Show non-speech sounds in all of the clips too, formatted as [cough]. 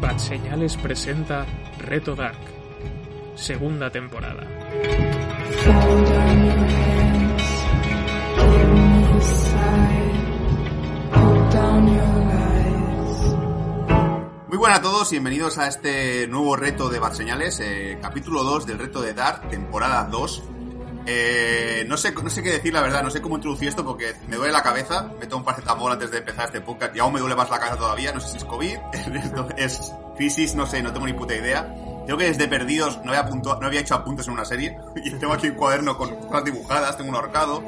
Bad Señales presenta Reto Dark, segunda temporada. Muy buenas a todos y bienvenidos a este nuevo reto de Bad Señales, eh, capítulo 2 del reto de Dark, temporada 2. Eh, no, sé, no sé qué decir, la verdad, no sé cómo introducir esto porque me duele la cabeza, me tomo un paracetamol antes de empezar este podcast y aún me duele más la cabeza todavía, no sé si es COVID, [laughs] es crisis, no sé, no tengo ni puta idea. Creo que desde Perdidos no había, apunto, no había hecho apuntes en una serie [laughs] y tengo aquí un cuaderno con cosas dibujadas, tengo un ahorcado,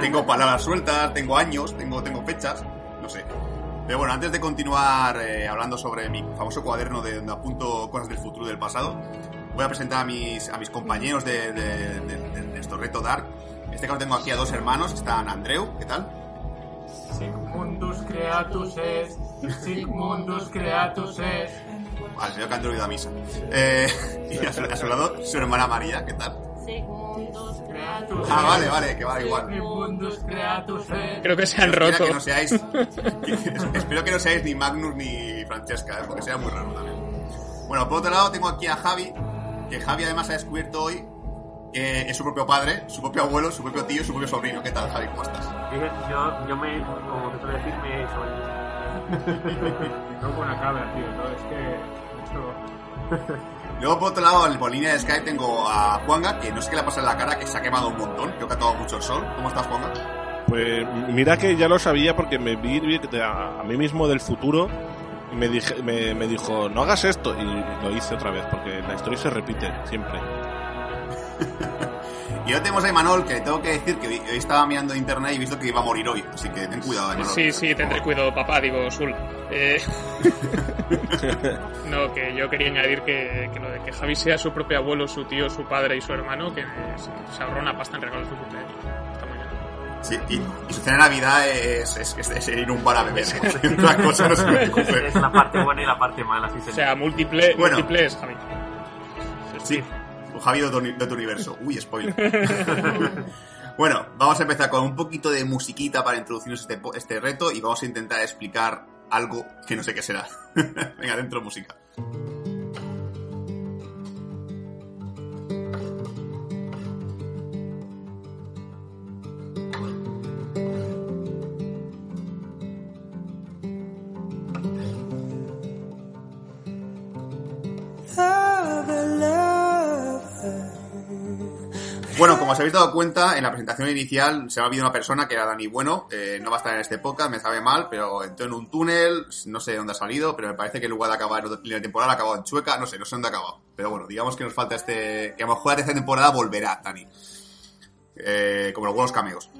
tengo palabras sueltas, tengo años, tengo, tengo fechas, no sé. Pero bueno, antes de continuar eh, hablando sobre mi famoso cuaderno de donde apunto cosas del futuro y del pasado, voy a presentar a mis, a mis compañeros de, de, de, de, de estos Reto Dark. En este caso tengo aquí a dos hermanos, están Andreu, ¿qué tal? Sigmundus creatus est, Sigmundus creatus est. Vale, veo que Andreu ha ido a misa. Eh, [laughs] y a su, a su lado su hermana María, ¿qué tal? Sigmundus creatus Ah, vale, vale, que va igual. Sigmundus creatus est. Creo que se han Espero roto. que no seáis, [laughs] espero que no seáis ni Magnus ni Francesca, ¿eh? porque sería muy raro también. Bueno, por otro lado tengo aquí a Javi, que Javi además ha descubierto hoy que es su propio padre, su propio abuelo, su propio tío, su propio sobrino. ¿Qué tal, Javi? ¿Cómo estás? Yo, yo me, como te suele decir, me soy. [laughs] No con una cabra, tío. No, es que. [laughs] Luego, por otro lado, en- por línea de Skype tengo a Juanga, que no sé qué le ha pasado en la cara, que se ha quemado un montón, creo que ha tomado mucho el sol. ¿Cómo estás, Juanga? Pues mira que ya lo sabía porque me vi vi a, a mí mismo del futuro y me, dije, me, me dijo, no hagas esto. Y lo hice otra vez porque la historia se repite siempre. [laughs] Y ahora tenemos a Imanol, que tengo que decir que hoy hoy estaba mirando internet y he visto que iba a morir hoy, así que ten cuidado, Imanol. Sí, sí, tendré cuidado, papá, digo, Sul. Eh, [laughs] [laughs] no, que yo quería añadir que, que lo de que Javi sea su propio abuelo, su tío, su padre y su hermano, que se, se ahorró una pasta en regalos de cumpleaños. Sí, y, y su cena de Navidad es, es, es, es ir a un bar a beber. Otra [laughs] cosa no se me ocurre. Es la parte buena y la parte mala, sí, O sea, múltiple, Bueno. múltiples, Javi. Sí, Javi de otro universo. Uy, spoiler. [laughs] bueno, vamos a empezar con un poquito de musiquita para introducirnos este, este reto y vamos a intentar explicar algo que no sé qué será. [laughs] Venga, dentro música. Bueno, como os habéis dado cuenta, en la presentación inicial se ha habido una persona que era Dani Bueno, eh, no va a estar en este podcast, me sabe mal, pero entró en un túnel, no sé de dónde ha salido, pero me parece que en lugar de acabar en de temporada ha acabado en Chueca, no sé, no sé dónde ha acabado. Pero bueno, digamos que nos falta este, que a lo mejor la tercera temporada volverá, Dani. Eh, como los buenos cameos.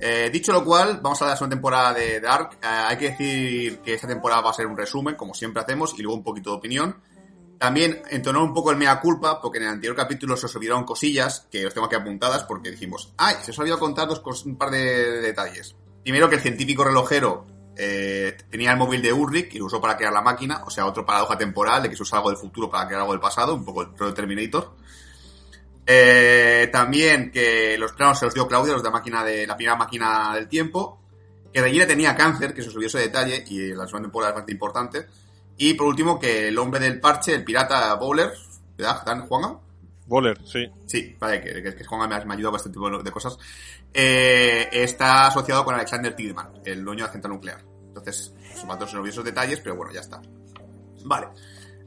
Eh, dicho lo cual, vamos a la segunda temporada de Dark. Eh, hay que decir que esta temporada va a ser un resumen, como siempre hacemos, y luego un poquito de opinión. También entonó un poco el mea culpa, porque en el anterior capítulo se os olvidaron cosillas que os tengo aquí apuntadas, porque dijimos, ¡ay! Se os ha olvidado contar dos un par de detalles. Primero, que el científico relojero eh, tenía el móvil de Ulrich y lo usó para crear la máquina, o sea, otro paradoja temporal de que se usa algo del futuro para crear algo del pasado, un poco el Terminator. Eh, también que los planos se los dio Claudia, los de la máquina de la primera máquina del tiempo. Que Regina tenía cáncer, que se os olvidó ese detalle, y la segunda temporada es bastante importante. Y por último, que el hombre del parche, el pirata Bowler, ¿verdad, Dan Juanga? Bowler, sí. Sí, vale, que, que, que Juanga me ha, me ayudado con este tipo de cosas. Eh, está asociado con Alexander Tiedemann, el dueño de la central nuclear. Entonces, son bastante nerviosos detalles, pero bueno, ya está. Vale.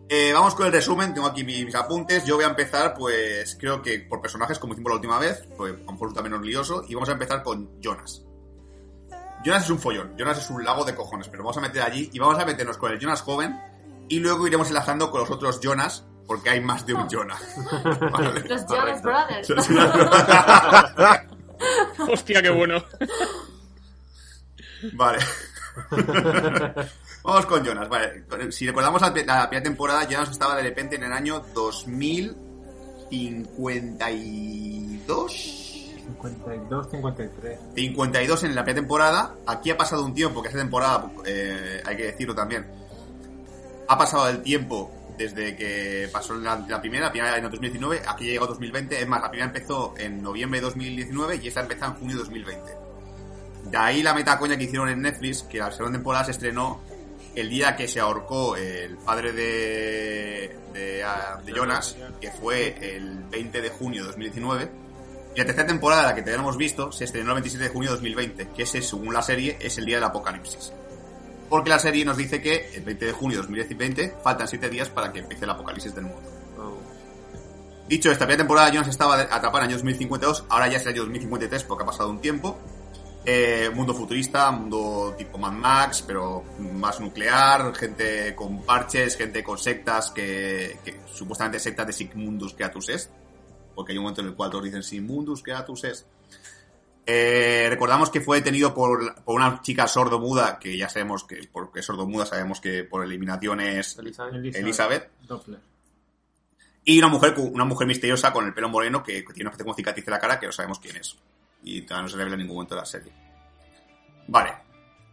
Eh, vamos con el resumen, tengo aquí mis, apuntes. Yo voy a empezar, pues, creo que por personajes, como hicimos la última vez, pues a lo mejor menos lioso, y vamos a empezar con Jonas. Jonas es un follón, Jonas es un lago de cojones, pero vamos a meter allí y vamos a meternos con el Jonas joven y luego iremos enlazando con los otros Jonas, porque hay más de un [laughs] Jonas. Vale. Los Jonas Brothers. Los Jonas Brothers. Hostia, qué bueno. Vale. [laughs] Vamos con Jonas. Vale. Si recordamos la, la primera temporada, Jonas estaba de repente en el año 2052. 52, 53. 52 en la primera temporada. Aquí ha pasado un tiempo, que esta temporada, eh, hay que decirlo también, ha pasado el tiempo desde que pasó la, la primera, la primera en el 2019, aquí llegó 2020. Es más, la primera empezó en noviembre de 2019 y esta empezó en junio de 2020. De ahí la metacoña que hicieron en Netflix, que la segunda temporada se estrenó el día que se ahorcó el padre de, de, de Jonas, que fue el 20 de junio de 2019. Y la tercera temporada, la que te hemos visto, se estrenó el 27 de junio de 2020, que ese, según la serie, es el día del apocalipsis. Porque la serie nos dice que el 20 de junio de 2020 faltan 7 días para que empiece el apocalipsis del mundo. Oh. Dicho, esta primera temporada Jonas estaba atrapada en el año 2052, ahora ya es el año 2053 porque ha pasado un tiempo. Eh, mundo futurista, mundo tipo Mad Max, pero más nuclear, gente con parches, gente con sectas que, que supuestamente sectas de Sigmundus Creatus Est, porque hay un momento en el cual todos dicen Sigmundus Creatus Est. Eh, recordamos que fue detenido por, por una chica sordo-muda, que ya sabemos que, porque es sordo-muda, sabemos que por eliminación es Elizabeth. Elizabeth. Doppler. Y una mujer, una mujer misteriosa con el pelo moreno que, que tiene una especie como cicatriz en la cara que no sabemos quién es. Y todavía no se revela en ningún momento de la serie. Vale.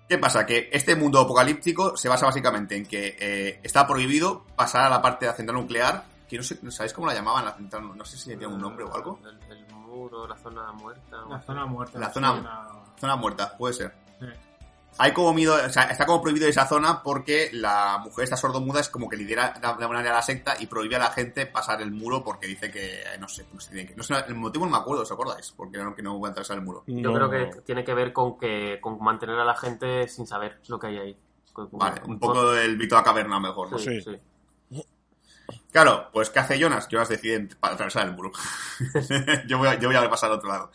¿Qué pasa? Que este mundo apocalíptico se basa básicamente en que eh, está prohibido pasar a la parte de la central nuclear, que no sé, ¿sabéis cómo la llamaban la central? No sé si tiene un nombre o algo. El, el muro, la zona muerta. La zona muerta. La sí, zona- una- Zona muerta, puede ser. sí. Hay como miedo, o sea, está como prohibido esa zona porque la mujer esta sordomuda es como que lidera de alguna manera la secta y prohíbe a la gente pasar el muro porque dice que, no sé, no sé, tiene que- no sé, el motivo no me acuerdo, ¿os acordáis? Porque no, que no voy a atravesar el muro. Yo No. creo que tiene que ver con que con mantener a la gente sin saber lo que hay ahí. Vale, un poco el Vito a la caverna mejor, ¿no? Sí, Sí. sí. Claro, pues ¿qué hace Jonas? Jonas decide atravesar el muro. [laughs] yo, voy a, pasar al otro lado.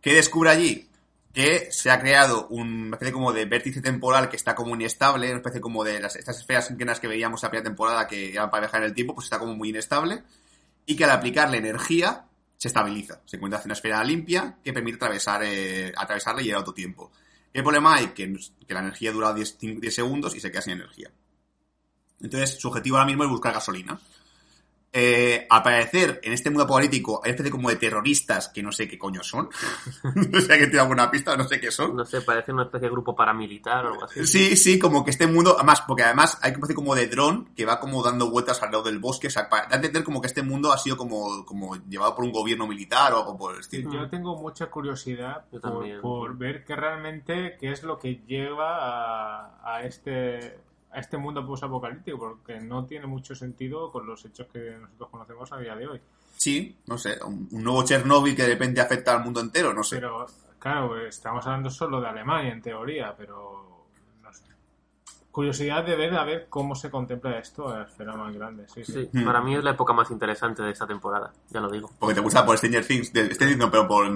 ¿Qué descubre allí? Que se ha creado una especie como de vértice temporal que está como inestable, una especie como de estas esferas inclinas que veíamos la primera temporada que eran para viajar en el tiempo, pues está como muy inestable. Y que al aplicarle energía se estabiliza. Se encuentra hacia una esfera limpia que permite atravesar, eh, atravesarla y ir a otro tiempo. El problema es que, que la energía dura 10, 10 segundos y se queda sin energía. Entonces, su objetivo ahora mismo es buscar gasolina. Eh, al parecer, en este mundo apocalíptico hay una especie como de terroristas que no sé qué coño son. [laughs] no sé que tiene alguna pista, no sé qué son. No sé, parece una especie de grupo paramilitar o algo así. Sí, sí, como que este mundo, además, porque además hay una especie como de dron que va como dando vueltas alrededor del bosque, o sea, para da a entender como que este mundo ha sido como, como llevado por un gobierno militar o algo por el estilo. Yo tengo mucha curiosidad por, por ver que realmente qué es lo que lleva a, a este a este mundo post-apocalíptico, porque no tiene mucho sentido con los hechos que nosotros conocemos a día de hoy. Sí, no sé, un, un nuevo Chernobyl que de repente afecta al mundo entero, no sé. Pero, claro, estamos hablando solo de Alemania en teoría, pero no sé. Curiosidad de ver a ver cómo se contempla esto a la esfera más grande. Sí, sí. Sí, Hmm. para mí es la época más interesante de esta temporada, ya lo digo. Porque te gusta por Stranger Things, de, Stranger no, pero por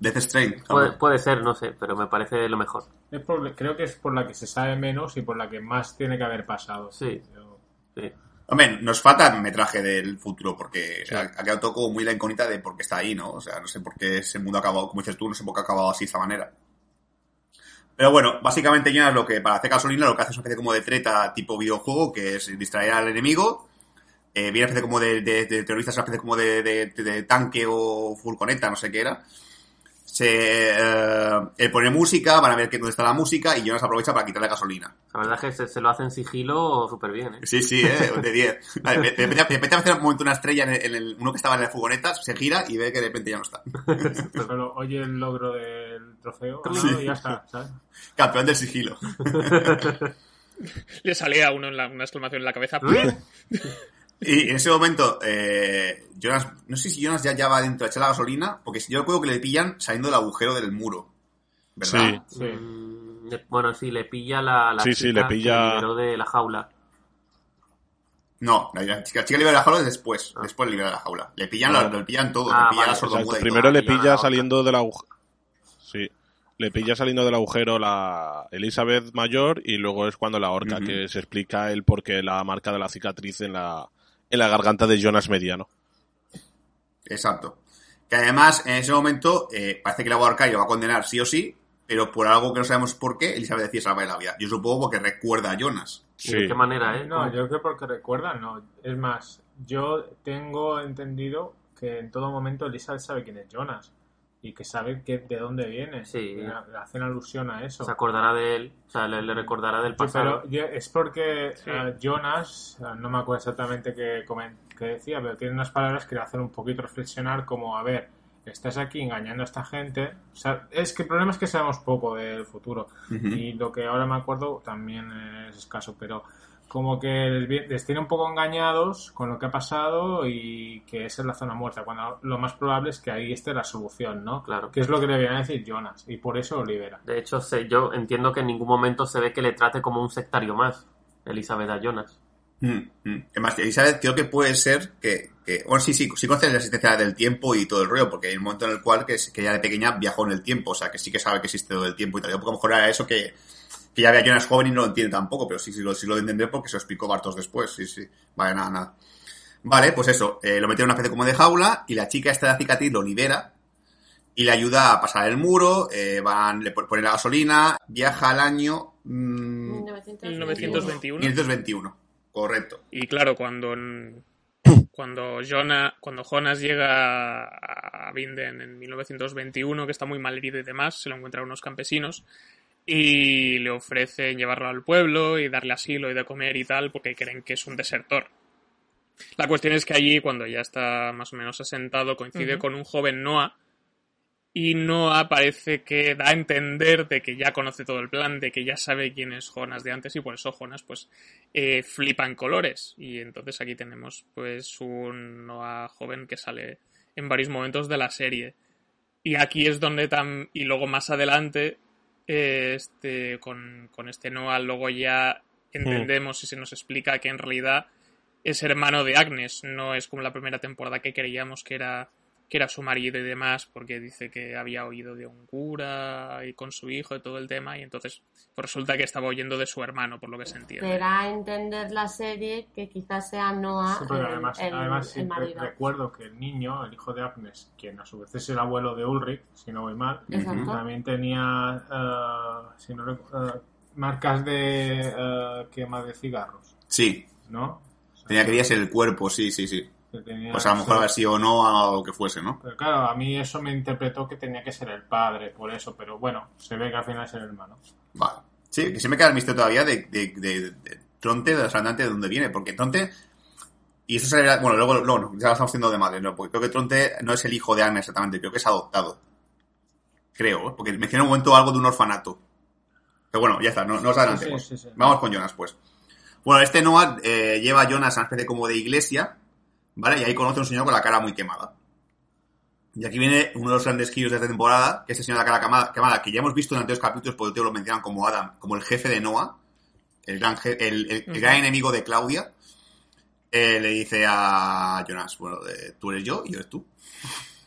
Death Strain. Puede, puede ser, no sé, pero me parece lo mejor. Es por- creo que es por la que se sabe menos y por la que más tiene que haber pasado. Sí. Yo- Sí. Hombre, nos falta metraje del futuro porque ha, ha quedado todo como muy la incógnita de por qué está ahí, ¿no? O sea, no sé por qué ese mundo ha acabado, como dices tú, no sé por qué ha acabado así de esta manera. Pero bueno, básicamente Jonas lo que para hacer gasolina lo que hace es una especie como de treta tipo videojuego, que es distraer al enemigo. Eh, viene una especie como de, de, de terroristas, una especie como de, de- de tanque o furgoneta, no sé qué era. Se eh, él pone música, van a ver que dónde está la música y Jonas aprovecha para quitarle gasolina. La verdad es que se, se lo hace en sigilo súper bien, ¿eh? Sí, sí, eh, de 10. Vale, de repente, hace un momento una estrella en el, en el- uno que estaba en la furgoneta, se gira y ve que de repente ya no está. [laughs] Solo oye el logro del trofeo Sí. y ya está, ¿sabes? Campeón del sigilo. [laughs] [laughs] Le sale a uno en la- una exclamación en la cabeza. Y en ese momento, eh, Jonas, no sé si Jonas ya, ya va dentro a echar la gasolina, porque yo recuerdo que le pillan saliendo del agujero del muro. ¿Verdad? Sí. Sí. Mm, le- bueno, sí, le pilla la, la Sí, chica sí, le pilla- que liberó de la jaula. No, la, chica, la chica libera la jaula después. Ah. Después libera la jaula. Le pillan, Ah. la- le pillan todo. Ah, le pillan vale. la sordomuda Exacto, y primero todo. le pilla saliendo del agujero. Sí. Le pilla saliendo del agujero la Elizabeth mayor y luego es cuando la ahorca, Ujú. que se explica el por qué la marca de la cicatriz en la, en la garganta de Jonas Mediano. Exacto. Que además, en ese momento, eh, parece que la lo va a condenar sí o sí, pero por algo que no sabemos por qué, Elizabeth decide salvarle la vida. Yo supongo porque recuerda a Jonas. ¿Y de qué manera, eh? No, yo creo porque recuerdan, no. Es más, yo tengo entendido que en todo momento Elizabeth sabe quién es Jonas y que sabe que, de dónde viene. Sí. Le- le hacen alusión a eso. Se acordará de él, o sea, le, le recordará del Sí, pasado. pero es porque Sí. eh, Jonas, eh, no me acuerdo exactamente qué, qué decía, pero tiene unas palabras que le hacen un poquito reflexionar como, a ver, estás aquí engañando a esta gente. O sea, es que el problema es que sabemos poco del futuro. Y lo que ahora me acuerdo también es escaso, pero como que les, tiene un poco engañados con lo que ha pasado y que esa es la zona muerta, cuando lo más probable es que ahí esté la solución, ¿no? Claro. Que es lo que le viene a decir Jonas, y por eso lo libera. De hecho, se- yo entiendo que en ningún momento se ve que le trate como un sectario más, Elizabeth a Jonas. Mm, mm. Además, Elizabeth creo que puede ser que, que bueno, sí, sí, sí conoce la existencia del tiempo y todo el rollo, porque hay un momento en el cual que, es- que ya de pequeña viajó en el tiempo, o sea, que sí que sabe que existe todo el tiempo y tal. Yo, porque a lo mejor era eso que, que ya ve a Jonas joven y no lo entiende tampoco, pero sí, sí, lo, sí lo entender porque se lo explicó Bartos después, sí, sí. Vale, nada, nada. Vale, pues eso, eh, lo mete en una especie como de jaula y la chica esta de cicatriz lo libera y le ayuda a pasar el muro, eh, van, le pon- pone la gasolina, viaja al año mm, 1921. 521, correcto. Y claro, cuando [coughs] cuando Jonah, cuando Jonas llega a Binden en 1921, que está muy mal herido y demás, se lo encuentran unos campesinos y le ofrecen llevarlo al pueblo y darle asilo y de comer y tal, porque creen que es un desertor. La cuestión es que allí, cuando ya está más o menos asentado, coincide con un joven Noah y Noah parece que da a entender de que ya conoce todo el plan, de que ya sabe quién es Jonas de antes y por eso Jonas pues eh, flipa en colores. Y entonces aquí tenemos pues un Noah joven que sale en varios momentos de la serie. Y aquí es donde tam y luego más adelante eh, este con, con este Noah luego ya entendemos y se nos explica que en realidad es hermano de Agnes, no es como la primera temporada que creíamos que era que era su marido y demás, porque dice que había oído de un cura y con su hijo y todo el tema, y entonces pues resulta que estaba oyendo de su hermano, por lo que se entiende. A entender la serie que quizás sea Noah Sí, porque el, además, el- además el siempre marido. recuerdo que el niño, el hijo de Agnes, quien a su vez es el abuelo de Ulrich, si no voy mal, Exacto. también tenía eh, si no recu- eh, marcas de eh, quema de cigarros, Sí, ¿no? O sea, tenía que ser el cuerpo, sí, sí, sí. Que tenía- Pues a lo mejor haber sido no o lo que fuese, ¿no? Pero claro, a mí eso me interpretó que tenía que ser el padre, por eso, pero bueno, se ve que al final es el hermano. Vale. Sí, que se me queda el misterio todavía de, de, de, de Tronte, de Sandante, de dónde viene, porque Tronte... Y eso se bueno, luego, luego no, ya lo estamos haciendo de madre, ¿no? Porque creo que Tronte no es el hijo de Agnes exactamente, creo que es adoptado. Creo, ¿eh? porque menciona un momento algo de un orfanato. Pero bueno, ya está, no, no os adelantemos. Sí, sí, sí, sí. Vamos con Jonas, pues. Bueno, este Noah eh, lleva a Jonas a una especie como de iglesia, ¿vale? Y ahí conoce a un señor con la cara muy quemada. Y aquí viene uno de los grandes giros de esta temporada, que es el señor de la cara quemada, que ya hemos visto en anteriores capítulos, porque te lo mencionan como Adam, como el jefe de Noah, el gran, je- el, el- gran enemigo de Claudia. Eh, le dice a Jonas, bueno, eh, tú eres yo y yo eres tú. [laughs]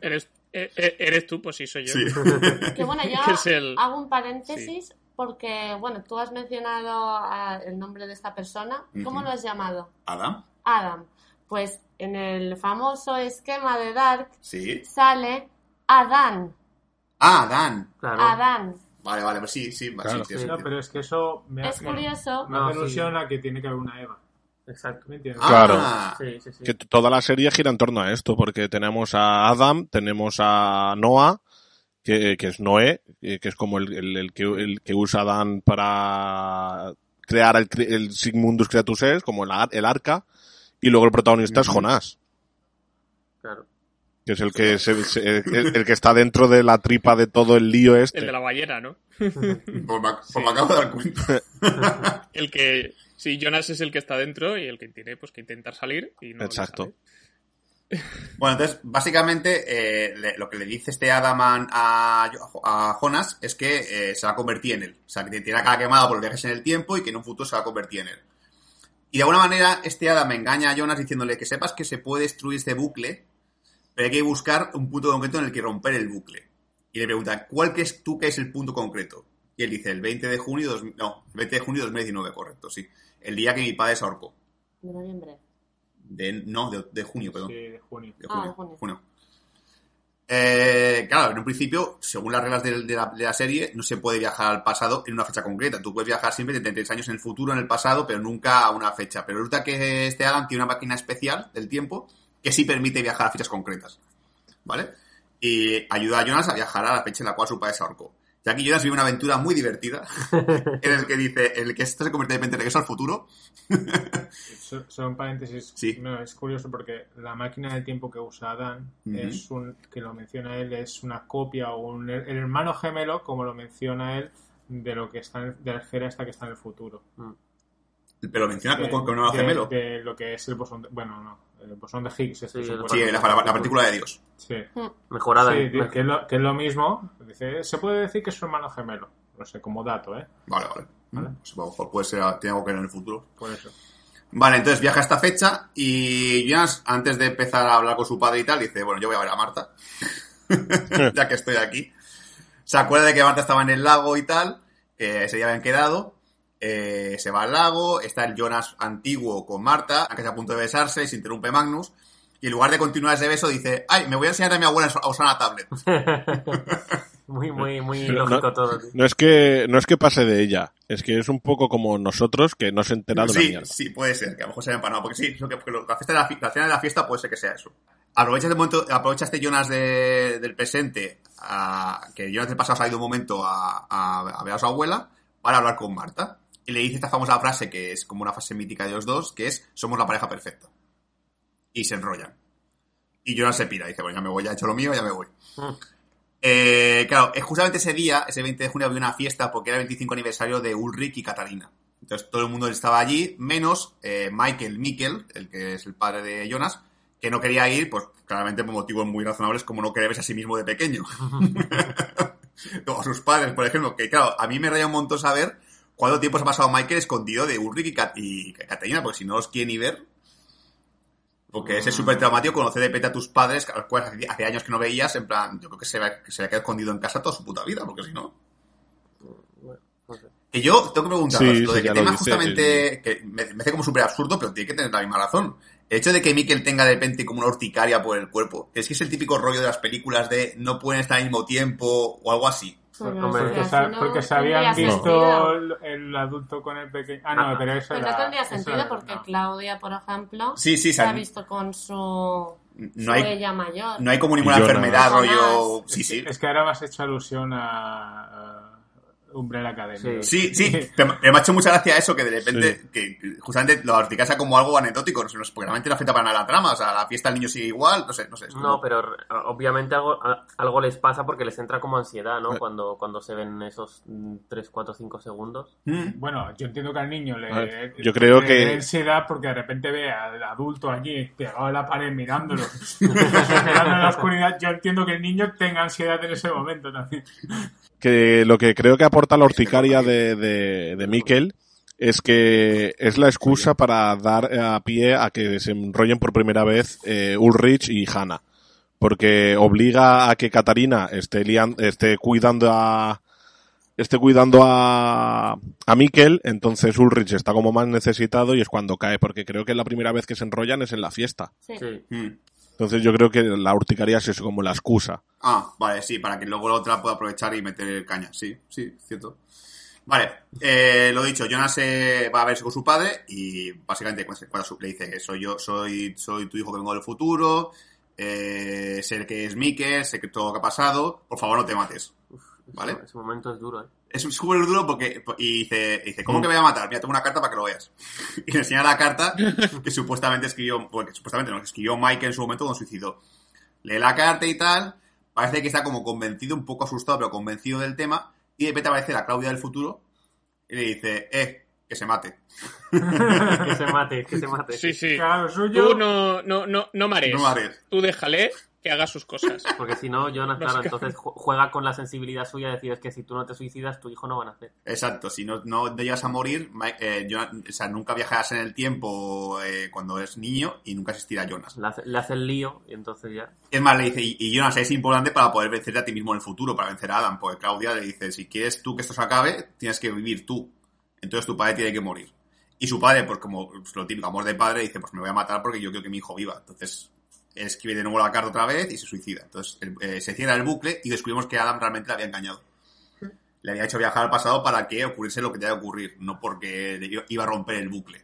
¿Eres, e- e- ¿Eres tú? Pues sí, soy yo. Sí. [laughs] Que bueno, yo Que es el- hago un paréntesis porque, bueno, tú has mencionado el nombre de esta persona. ¿Cómo lo has llamado? Adam, Adam. Pues en el famoso esquema de Dark sí. sale Adán. Ah, Dan. Claro. Adán. Vale, vale, pues sí, sí, Claro. sí, No, pero es que eso me Es hace, curioso. me No, hace sí. ilusión a que tiene que haber una Eva. Exacto. ¿Me entiendes? Ah, Claro. Sí, sí, sí. Que toda la serie gira en torno a esto, porque tenemos a Adam, tenemos a Noah, que, que es Noé, eh, que es como el, el- el que, el que usa Dan para crear el, Sigmundus Creatus Es, como el, ar- el arca, y luego el protagonista es. Jonás, Claro. que es el que, se- se- el, el que está dentro de la tripa de todo el lío este. El de la ballena, ¿no? [laughs] Pues me, pues me acabo de dar cuenta. [laughs] El que... Sí, Jonas es el que está dentro y el que tiene pues que intentar salir y no Exacto. [laughs] Bueno, entonces, básicamente, eh, le- lo que le dice este Adam a, a Jonas es que eh, se va a convertir en él. O sea, que tiene la cara quemada por los viajes en el tiempo y que en un futuro se va a convertir en él. Y de alguna manera, este Adam engaña a Jonas diciéndole que sepas que se puede destruir este bucle, pero hay que buscar un punto concreto en el que romper el bucle. Y le pregunta, ¿cuál crees tú que es el punto concreto? Y él dice, el 20 de junio, dos- no, el 20 de junio de 2019, correcto, sí. El día que mi padre se ahorcó. De noviembre. De, no, de, de junio, perdón. Sí, de junio. De Ah, junio. de junio. junio. Eh, claro, en un principio, según las reglas de, la, serie, no se puede viajar al pasado en una fecha concreta. Tú puedes viajar siempre de 33 años en el futuro, en el pasado, pero nunca a una fecha. Pero resulta que este Adam tiene una máquina especial del tiempo que sí permite viajar a fechas concretas. ¿Vale? Y ayuda a Jonas a viajar a la fecha en la cual su padre se ahorcó. Jack y Jonas viven una aventura muy divertida [laughs] en el que dice, en el que esto se convierte de repente en regreso al futuro. [laughs] So- Solo un paréntesis. Sí. No, es curioso porque la máquina del tiempo que usa Adán Ujú. es un, que lo menciona él, es una copia o un, el hermano gemelo, como lo menciona él, de lo que está en- de la esfera esta que está en el futuro. Pero menciona De- como con un de- gemelo. De lo que es el bosón de, bueno, no, el bosón de Higgs. este Sí, la, la- la partícula de Dios. Sí. Mejorada. Sí, en- que, es lo, que es lo mismo. Dice, se puede decir que es su hermano gemelo. No sé, como dato, ¿eh? Vale, vale. Vale. Pues, a lo mejor puede ser, tiene algo que ver en el futuro. Por eso. Vale, entonces viaja a esta fecha y Jonas, antes de empezar a hablar con su padre y tal, dice, bueno, yo voy a ver a Marta, [laughs] [laughs] ya que estoy aquí. Se acuerda de que Marta estaba en el lago y tal, que ese día habían quedado, eh, se va al lago, está el Jonas antiguo con Marta, aunque está a punto de besarse, y se interrumpe Magnus, y en lugar de continuar ese beso dice, ay, me voy a enseñar a mi abuela a usar una tablet. [laughs] muy, muy, muy Pero lógico no- todo. tío. No es que no es que pase de ella, es que es un poco como nosotros que no se entera de una Sí, mierda. sí, puede ser, que a lo mejor se haya empanado, porque sí, lo que, porque la, fiesta de la, fi- la cena de la fiesta puede ser que sea eso. Aprovecha este momento, aprovecha este Jonas de- del presente, a- que Jonas del pasado ha salido un momento a, a- a ver a su abuela, para hablar con Marta. Y le dice esta famosa frase, que es como una frase mítica de los dos, que es, somos la pareja perfecta. Y se enrollan. Y Jonas se pira, dice, bueno, ya me voy, ya he hecho lo mío, ya me voy. Mm. Eh, claro, es justamente ese día, ese 20 de junio, había una fiesta porque era el 25 aniversario de Ulrich y Katarina. Entonces todo el mundo estaba allí, menos eh, Michael Mikkel, el que es el padre de Jonas, que no quería ir, pues claramente por motivos muy razonables, como no querer verse a sí mismo de pequeño. [laughs] [laughs] o a sus padres, por ejemplo, que claro, a mí me raya un montón saber cuánto tiempo se ha pasado Michael escondido de Ulrich y, Kat- y Katarina, porque si no los quiere ni ver. Porque ese es súper traumático conocer de repente a tus padres, a los cuales hace- hace años que no veías, en plan, yo creo que se va, que se va a quedar escondido en casa toda su puta vida, porque si no. No sé. Que yo tengo que preguntaros, Sí, lo de sí, que dice, justamente, que me, me hace como súper absurdo, pero tiene que tener la misma razón. El hecho de que Mikkel tenga de repente como una urticaria por el cuerpo, es que es el típico rollo de las películas de no pueden estar al mismo tiempo o algo así. Pero Hombre, si Porque, no porque se habían visto el, el adulto con el pequeño. Ah, no, pero eso Pues era. no tendría sentido era- porque no. Claudia, por ejemplo, Sí, sí, se ha visto con su, no hay, ella mayor. no hay como ninguna enfermedad, rollo... Sí, sí. Es que ahora me has hecho alusión a, a Umbrella Academy. Sí, sí, [laughs] me ha hecho mucha gracia eso, que de repente, que que justamente lo urticaria como algo anecdótico, no sé, no sé, porque realmente no afecta para nada la trama, o sea, la fiesta del niño sigue igual, no sé, no sé. como- No, pero obviamente algo, algo les pasa porque les entra como ansiedad, ¿no? Cuando, cuando se ven esos 3, 4, 5 segundos. Mm. Bueno, yo entiendo que al niño le. Ver, yo creo le que- dé ansiedad porque de repente ve al adulto allí pegado a la pared mirándolo, [laughs] [laughs] mirando en la oscuridad. Yo entiendo que el niño tenga ansiedad en ese momento también. que lo que creo que aporta la horticaria de, de, de Mikkel es que es la excusa para dar a pie a que se enrollen por primera vez eh, Ulrich y Hannah. Porque obliga a que Katarina esté, lian- esté cuidando a esté cuidando a, a Mikkel, entonces Ulrich está como más necesitado y es cuando cae, porque creo que la primera vez que se enrollan es en la fiesta. Sí. Sí. Mm. Entonces yo creo que la urticaria es eso, como la excusa. Ah, vale, sí, para que luego la otra pueda aprovechar y meter caña. Sí, sí, cierto. Vale, eh, lo dicho, Jonas eh, va a verse con su padre y básicamente cuando, cuando su- le dice que soy yo, soy, soy tu hijo que vengo del futuro, eh, sé que es Mickey, sé que todo lo que ha pasado, por favor no te mates. ¿Vale? Ese, ese momento es duro, ¿eh? Es súper duro porque y dice, dice, ¿cómo Mm. que me voy a matar? Mira, tengo una carta para que lo veas. [laughs] Y le enseña la carta que [laughs] supuestamente escribió, porque supuestamente no, que escribió Mike en su momento cuando suicidó. Lee la carta y tal, parece que está como convencido, un poco asustado, pero convencido del tema, y de repente aparece la Claudia del futuro y le dice, eh, que se mate. [laughs] que se mate, que se mate. Sí, sí. Claro, suyo. Tú no, no, no, no marees. No marees. Tú déjale que haga sus cosas. [laughs] Porque si no, Jonas, claro, entonces ju- juega con la sensibilidad suya de decir es que si tú no te suicidas, tu hijo no va a nacer. Exacto, si no, no llegas a morir, Mike- eh, Jonas- o sea, nunca viajarás en el tiempo eh, cuando es niño y nunca existirá Jonas. Le hace, le hace el lío y entonces ya. Es más, le dice, y, y Jonas es importante para poder vencerte a ti mismo en el futuro, para vencer a Adam, porque Claudia le dice, si quieres tú que esto se acabe, tienes que vivir tú. Entonces tu padre tiene que morir. Y su padre, pues como pues, lo típico, amor de padre, dice, pues me voy a matar porque yo quiero que mi hijo viva. Entonces escribe de nuevo la carta otra vez y se suicida. Entonces el- eh, se cierra el bucle y descubrimos que Adam realmente le había engañado. Le había hecho viajar al pasado para que ocurriese lo que tenía que ocurrir, no porque iba- a romper el bucle.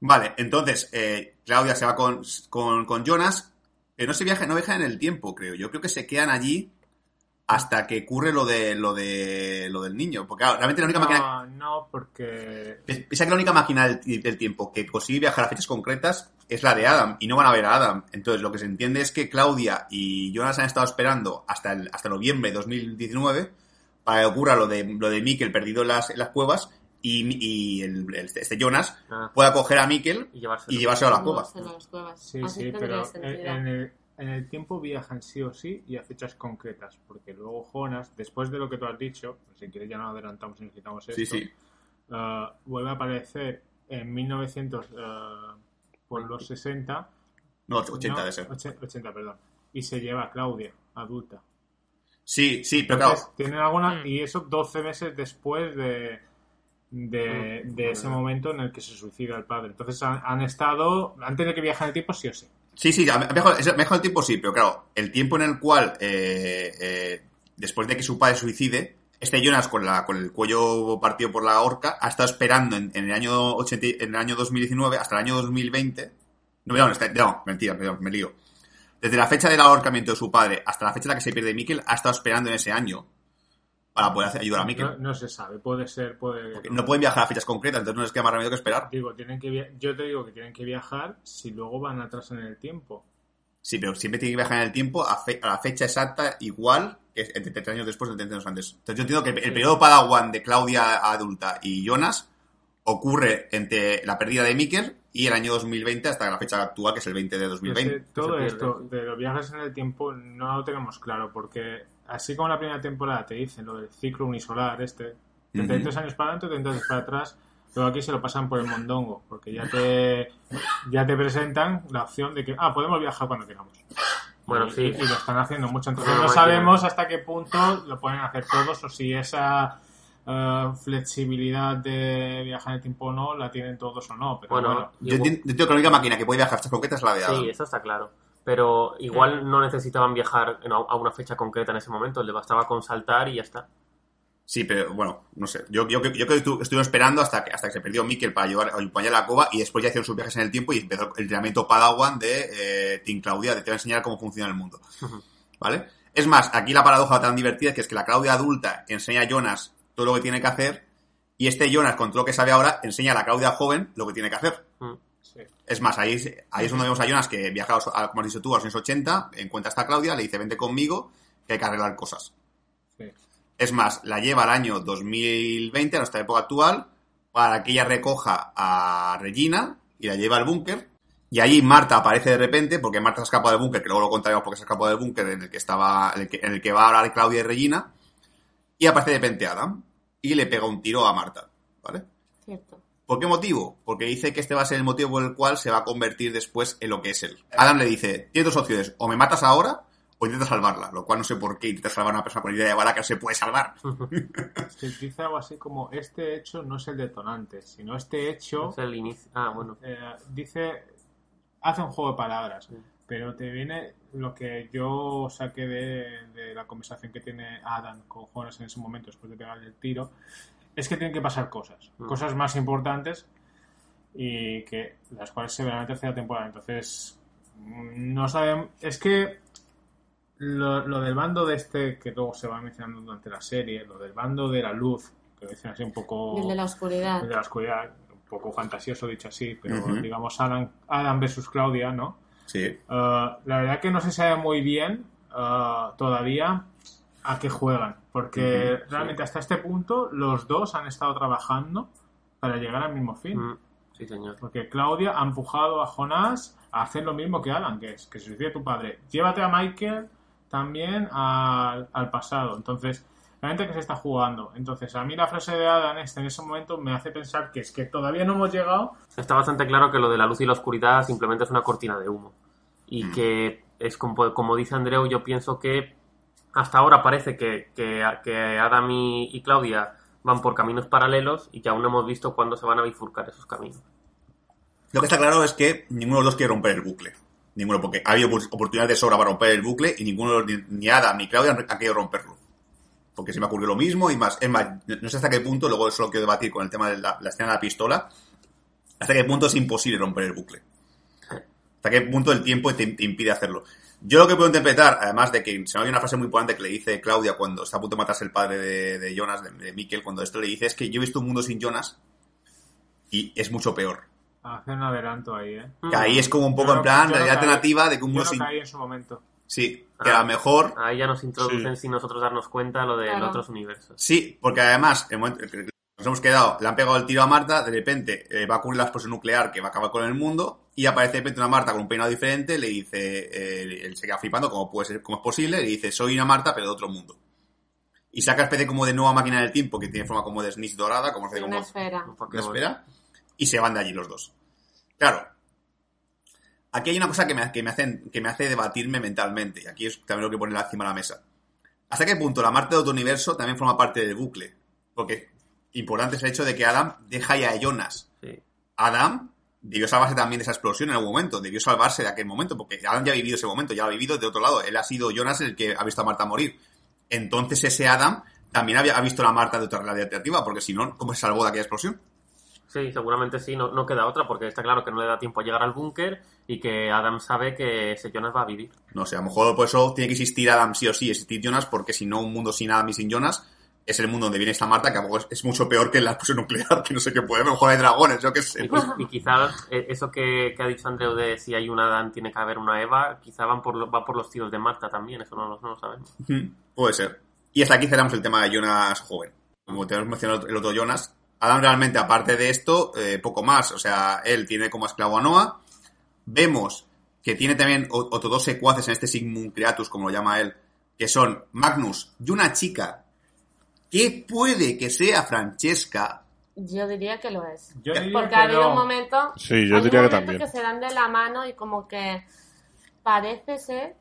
Vale, entonces eh, Claudia se va con, con, con Jonas, que no se viaja, no viajan en el tiempo, creo. Yo creo que se quedan allí hasta que ocurre lo de lo de lo del niño. Porque claro, realmente la única máquina. No, no, porque Pi- Piensa que la única máquina del, del tiempo que consigue viajar a fechas concretas es la de Adam, y no van a ver a Adam. Entonces, lo que se entiende es que Claudia y Jonas han estado esperando hasta, el, hasta noviembre de 2019 para que ocurra lo de, lo de Mikkel perdido en las, en las cuevas y, y el, el- este Jonas Ah, pueda coger a Mikkel y llevárselo. y llevárselo a las cuevas. se las cuevas. Sí, Así sí, pero en, en el, en el tiempo viajan sí o sí y a fechas concretas, porque luego Jonas, después de lo que tú has dicho, si quieres ya no adelantamos y necesitamos esto, Sí, sí. eh, vuelve a aparecer en 1900 eh, por los 60, No, 80 no, de ser. 80, 80, perdón, y se lleva a Claudia, adulta. Sí, sí, pero Entonces, claro. tienen alguna, Mm. y eso 12 meses después de, de, Mm, de ese momento en el que se suicida el padre. Entonces han, han estado, han tenido que viajar en el tiempo sí o sí. Sí, sí, mejor, mejor el tiempo sí, pero claro, el tiempo en el cual, eh, eh, después de que su padre suicide, este Jonas con, la, con el cuello partido por la horca ha estado esperando en, el año 80, y- en el año 2019 hasta el año 2020. No, no, no, mentira, perdón, me lío. Desde la fecha del ahorcamiento de su padre hasta la fecha en la que se pierde Mikkel, ha estado esperando en ese año para poder hacer- ayudar a No, Mikkel. no se sabe, puede ser, puede... Porque no pueden viajar a fechas concretas, entonces no les queda más remedio que esperar. Digo, tienen que via- yo te digo que tienen que viajar si luego van atrás en el tiempo. Sí, pero siempre tiene que viajar en el tiempo a, fe- a la fecha exacta igual que entre 30 años después de 30 años antes. Entonces yo entiendo que el, el periodo Padawan de Claudia adulta y Jonas ocurre entre la pérdida de Mikkel y el año 2020 hasta la fecha actual, que es el 20 de Yo 2020. sé, todo esto de los viajes en el tiempo no lo tenemos claro, porque así como en la primera temporada te dicen lo del ciclo unisolar este, 33 años para adelante, 33 para atrás, luego aquí se lo pasan por el mondongo, porque ya te, ya te presentan la opción de que, ah, podemos viajar cuando queramos. Bueno, y, sí. y lo están haciendo mucho, entonces no sabemos hasta qué punto lo pueden hacer todos o si esa eh, flexibilidad de viajar en el tiempo o no la tienen todos o no, pero Bueno, bueno. Yo entiendo que la única máquina que puede viajar a fechas concretas es la de Adam. Sí, eso está claro. Pero igual no necesitaban viajar a una fecha concreta en ese momento, le bastaba con saltar y ya está. Sí, pero bueno, no sé. Yo, yo, yo creo que estu- estuvieron esperando hasta que, hasta que se perdió Mikkel para llevar acompañar a la cova y después ya hicieron sus viajes en el tiempo y empezó el entrenamiento Padawan de eh, Team Claudia, de te va a enseñar cómo funciona el mundo. ¿Vale? Es más, aquí la paradoja tan divertida es que es que la Claudia adulta enseña a Jonas todo lo que tiene que hacer y este Jonas, con todo lo que sabe ahora, enseña a la Claudia joven lo que tiene que hacer. Mm. Es más, ahí, es- ahí es donde vemos a Jonas que viaja, a como has dicho tú, a los años 80, encuentra a esta Claudia, le dice, vente conmigo, que hay que arreglar cosas. Sí. Es más, la lleva al año 2020, a nuestra época actual, para que ella recoja a Regina y la lleva al búnker. Y allí Marta aparece de repente, porque Marta se escapa del búnker, que luego lo contaremos porque se escapó del búnker en el que estaba, en el que, en el que va a hablar Claudia y Regina. Y aparece de repente Adam y le pega un tiro a Marta, ¿vale? Cierto. ¿Por qué motivo? Porque dice que este va a ser el motivo por el cual se va a convertir después en lo que es él. Adam le dice, tienes dos opciones, o me matas ahora o intentas salvarla, lo cual no sé por qué intentas salvar a una persona con idea de bala que se puede salvar. Es que dice algo así como, este hecho no es el detonante, sino este hecho, Es el inicio. Ah, bueno. eh, dice, hace un juego de palabras, Sí. pero te viene lo que yo saqué de, de la conversación que tiene Adam con Jonas en ese momento después de pegarle el tiro, es que tienen que pasar cosas, Mm. cosas más importantes y que las cuales se verán en la tercera temporada. Entonces, no sabemos, es que lo, lo del bando de este, que luego se va mencionando durante la serie, lo del bando de la luz, que lo dicen así un poco... El de la oscuridad. el de la oscuridad, un poco fantasioso dicho así, pero digamos Adam, Adam versus Claudia, ¿no? Sí. Uh, la verdad que no se sabe muy bien uh, todavía a qué juegan, porque realmente hasta este punto los dos han estado trabajando para llegar al mismo fin. Mm, Sí, señor. Porque Claudia ha empujado a Jonás a hacer lo mismo que Alan, que es que se suicide tu padre. Llévate a Michael también al, al pasado. Entonces, realmente que se está jugando. Entonces, a mí la frase de esta en ese momento me hace pensar que es que todavía no hemos llegado. Está bastante claro que lo de la luz y la oscuridad simplemente es una cortina de humo. Y Mm. que es como, como dice Andreu, yo pienso que hasta ahora parece que, que, Adam y, Claudia van por caminos paralelos y que aún no hemos visto cuándo se van a bifurcar esos caminos. Lo que está claro es que ninguno de los dos quiere romper el bucle. Ninguno, porque ha habido opor- oportunidades de sobra para romper el bucle y ninguno, ni, Adam ni Claudia han, querido romperlo. Porque se me ocurrió lo mismo y más. Es más, no sé hasta qué punto, luego eso lo quiero debatir con el tema de la, escena de la pistola, hasta qué punto es imposible romper el bucle. Hasta qué punto el tiempo te impide hacerlo. Yo lo que puedo interpretar, además de que se me oye una frase muy importante que le dice Claudia cuando está a punto de matarse el padre de, de Jonas, de, de Mikkel, cuando esto le dice es que yo he visto un mundo sin Jonas y es mucho peor. Hace un adelanto ahí, ¿eh? Que ahí es como un poco Yo en plan no idea caí- alternativa de que un Yo mundo no sin... caí en su momento. Sí, que Ah. a lo mejor... Ahí ya nos introducen Sí. sin nosotros darnos cuenta lo de Claro. los otros universos. Sí, porque además, el momento que nos hemos quedado, le han pegado el tiro a Marta, de repente eh, va a ocurrir la explosión nuclear que va a acabar con el mundo, y aparece de repente una Marta con un peinado diferente, le dice, eh, él se queda flipando, ¿cómo puede ser, cómo es posible? Le dice, soy una Marta, pero de otro mundo. Y saca especie como de nueva máquina del tiempo, que tiene forma como de snitch dorada, como, Una como esfera. Un Pokémon. una esfera, y se van de allí los dos. Claro, aquí hay una cosa que me, que me, hacen, que me hace debatirme mentalmente, y aquí es también lo que pone encima de la mesa. ¿Hasta qué punto la Marte de otro universo también forma parte del bucle? Porque importante es el hecho de que Adam deja ya a Jonas. Sí. Adam debió salvarse también de esa explosión en algún momento, debió salvarse de aquel momento, porque Adam ya ha vivido ese momento, ya lo ha vivido de otro lado. Él ha sido Jonas el que ha visto a Marta morir. Entonces ese Adam también había, ha visto a la Marta de otra realidad alternativa, porque si no, ¿cómo se salvó de aquella explosión? Sí, seguramente sí, no, no queda otra, porque está claro que no le da tiempo a llegar al búnker y que Adam sabe que ese Jonas va a vivir. No sé, a lo mejor por eso tiene que existir Adam sí o sí, existir Jonas, porque si no, un mundo sin Adam y sin Jonas es el mundo donde viene esta Marta, que a es, es mucho peor que la explosión nuclear, que no sé qué puede, mejor hay dragones, yo qué sé. Y, qui- y quizás eh, eso que, que ha dicho Andreu de si hay una Adán tiene que haber una Eva, quizá van por, lo- va por los tiros de Marta también, eso no, lo- no lo sabemos. Puede ser. Y hasta aquí cerramos el tema de Jonas joven. Como te hemos mencionado el otro Jonas, Adam realmente, aparte de esto, eh, poco más. O sea, él tiene como esclavo a Noah. Vemos que tiene también otros dos secuaces en este Sigmund Creatus, como lo llama él, que son Magnus y una chica que puede que sea Francesca. Yo diría que lo es. Yo diría Porque que ha habido no. un momento. Sí, yo hay un diría que momento también. que se dan de la mano y como que parece ser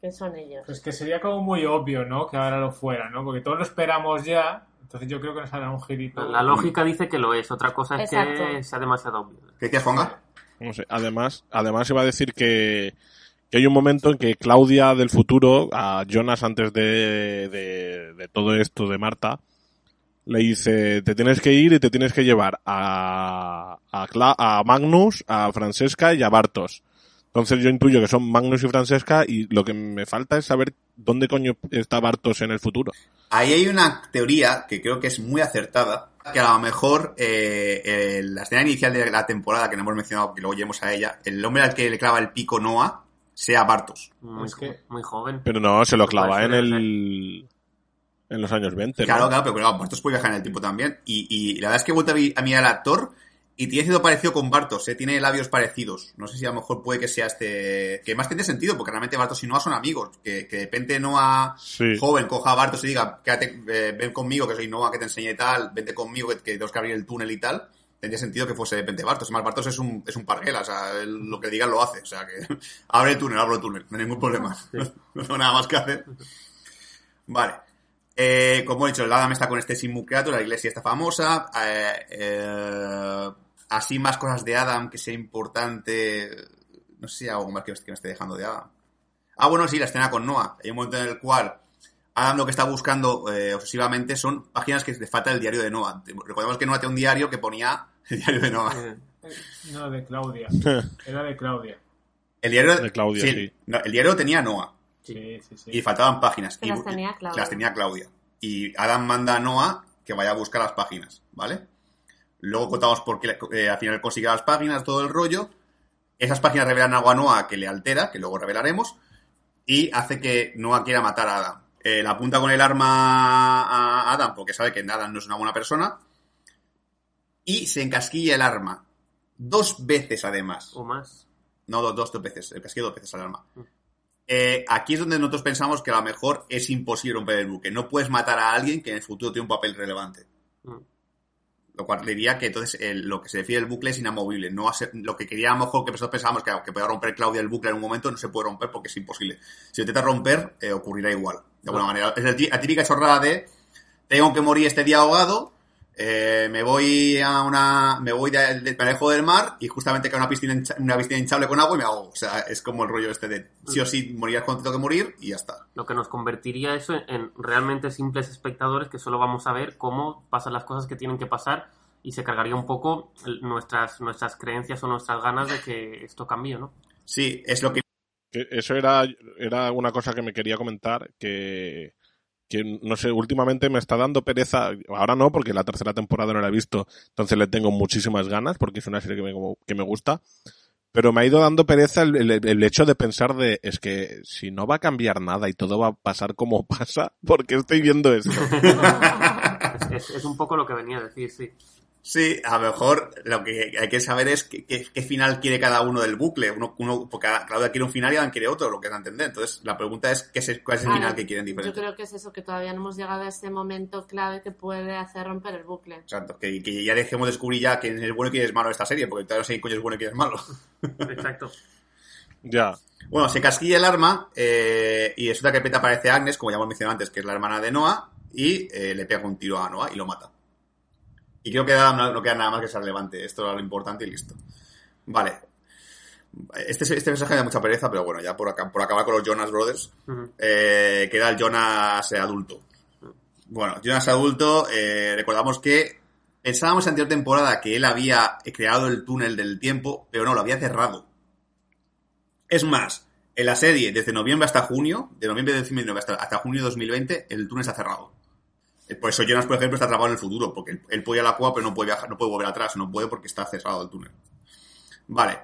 que son ellos. Pues que sería como muy obvio, ¿no? Que ahora lo fuera, ¿no? Porque todos lo esperamos ya. Entonces yo creo que nos hará un girito. La, lógica dice que lo es, otra cosa es que Exacto. sea demasiado obvio. ¿Qué decías, Juanga? No sé. Además, además iba a decir que, que hay un momento en que Claudia del futuro, a Jonas antes de, de, de todo esto de Marta, le dice, te tienes que ir y te tienes que llevar a, a, Magnus, a Francesca y a Bartos. Entonces yo intuyo que son Magnus y Francesca y lo que me falta es saber dónde coño está Bartos en el futuro. Ahí hay una teoría que creo que es muy acertada, que a lo mejor eh, la escena inicial de la temporada, que no hemos mencionado, que luego lleguemos a ella, el hombre al que le clava el pico Noah sea Bartos. Muy, Es que- muy joven. Pero no, se lo clava en el... En los años 20. ¿no? Claro, claro, pero claro, Bartos puede viajar en el tiempo también. Y, y la verdad es que he vuelto a, vi- a mirar al actor y tiene cierto parecido con Bartos, ¿eh? tiene labios parecidos. No sé si a lo mejor puede que sea este... Que más tiene sentido, porque realmente Bartos y Noah son amigos. Que, que de repente Noah Sí. joven coja a Bartos y diga, quédate, eh, ven conmigo, que soy Noah, que te enseñe y tal, vente conmigo, que, que tenemos que abrir el túnel y tal. Tendría sentido que fuese de repente Bartos. Además, Bartos es un, es un parguela, o sea, él lo que diga lo hace. O sea, que [laughs] abre el túnel, abro el túnel, no hay ningún problema. [laughs] No tengo nada más que hacer. Vale. Eh, como he dicho, el Adam está con este Creator, la iglesia está famosa. eh, eh, así más cosas de Adam que sea importante. No sé si hay algo más que me esté dejando de Adam. Ah, bueno, sí, la escena con Noah. Hay un momento en el cual Adam lo que está buscando eh, obsesivamente son páginas que le falta el diario de Noah. Recordemos que Noah tenía un diario que ponía [laughs] el diario de Noah. Eh, No, de Claudia. [laughs] Era de Claudia. El diario De Claudia, sí. no, el diario tenía Noah Sí, sí, sí. y faltaban páginas. Que y, las tenía Claudia. las tenía Claudia. Y Adam manda a Noah que vaya a buscar las páginas, ¿vale? Luego contamos por qué eh, al final consigue las páginas, todo el rollo. Esas páginas revelan algo a Noah que le altera, que luego revelaremos, y hace que Noah quiera matar a Adam. Eh, le apunta con el arma a Adam porque sabe que Adam no es una buena persona. Y se encasquilla el arma. Dos veces además. o más. No, dos, dos, dos veces. El casquillo dos veces al arma. Eh, aquí es donde nosotros pensamos que a lo mejor es imposible romper el buque. No puedes matar a alguien que en el futuro tiene un papel relevante. Mm. Lo cual diría que entonces el- lo que se refiere al bucle es inamovible. No hace- lo que quería a lo mejor que nosotros pensábamos que, que podía romper Claudia el bucle en un momento no se puede romper porque es imposible. Si lo intenta romper, eh, ocurrirá igual. De alguna manera. Es la típica chorrada de tengo que morir este día ahogado. eh, me voy a una. Me voy de, de- me alejo del mar y justamente cae una piscina, hincha- una piscina hinchable con agua y me ahogo. O sea, es como el rollo este de sí o sí morirás cuando tengo que morir y ya está. Lo que nos convertiría eso en, en realmente simples espectadores que solo vamos a ver cómo pasan las cosas que tienen que pasar y se cargaría un poco nuestras, nuestras creencias o nuestras ganas de que esto cambie, ¿no? Sí, es lo que eso era, era una cosa que me quería comentar, que, que no sé, últimamente me está dando pereza, ahora no, porque la tercera temporada no la he visto, entonces le tengo muchísimas ganas, porque es una serie que me, que me gusta, pero me ha ido dando pereza el, el- hecho de pensar de, es que si no va a cambiar nada y todo va a pasar como [laughs] pasa, ¿por qué estoy viendo esto? Es, es un poco lo que venía a decir, sí. Sí, a lo mejor lo que hay que saber es qué, qué- qué final quiere cada uno del bucle. Uno, uno, porque cada- Claudia quiere un final y Adam quiere otro, lo que da a entender. Entonces, la pregunta es qué es, cuál es el final que quieren Yo diferente. creo que es eso, que todavía no hemos llegado a ese momento clave que puede hacer romper el bucle. Exacto, que, que ya dejemos de descubrir ya quién es bueno y quién es malo de esta serie, porque todavía no sé quién coño es bueno y quién es malo. [laughs] Exacto. ya. Bueno, se casquilla el arma eh, y resulta que Peta aparece Agnes, como ya hemos mencionado antes, que es la hermana de Noah, y eh, le pega un tiro a Noah y lo mata. Y creo que no, no queda nada más que ser relevante. Esto era lo importante y listo. Vale. Este, este mensaje me da mucha pereza, pero bueno, ya por, acá, por acabar con los Jonas Brothers, eh, queda el Jonas adulto. Bueno, Jonas adulto, eh, recordamos que pensábamos en la anterior temporada que él había creado el túnel del tiempo, pero no, lo había cerrado. Es más, en la serie, desde noviembre hasta junio, de noviembre de 2019 hasta, hasta junio de 2020, el túnel está cerrado. Por eso Jonas, por ejemplo, está atrapado en el futuro, porque él, él puede ir a la cueva, pero no puede viajar, no puede volver atrás, no puede porque está cerrado el túnel. Vale.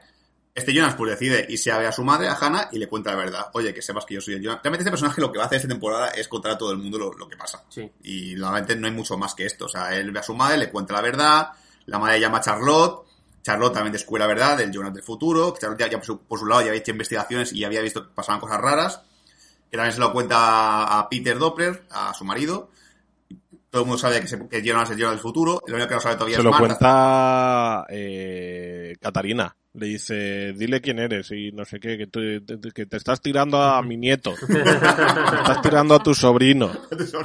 Este Jonas pues decide irse a ver a su madre, a Hannah, y le cuenta la verdad. Oye, que sepas que yo soy el Jonas. Realmente este personaje lo que va a hacer esta temporada es contar a todo el mundo lo, lo que pasa. Sí. Y realmente no hay mucho más que esto. O sea, él ve a su madre, le cuenta la verdad, la madre llama a Charlotte, Charlotte también descubre la verdad del Jonas del futuro, Charlotte ya, ya por, su, por su lado ya había hecho investigaciones y había visto que pasaban cosas raras, que también se lo cuenta a Peter Doppler, a su marido. Todo el mundo sabe que, se, que Jonas es el del futuro, lo único que no sabe todavía Se es lo Marta. cuenta eh, Catarina. Le dice, dile quién eres y no sé qué, que, tú- que te estás tirando a mi nieto. [laughs] te estás tirando a [laughs] tu sobrino.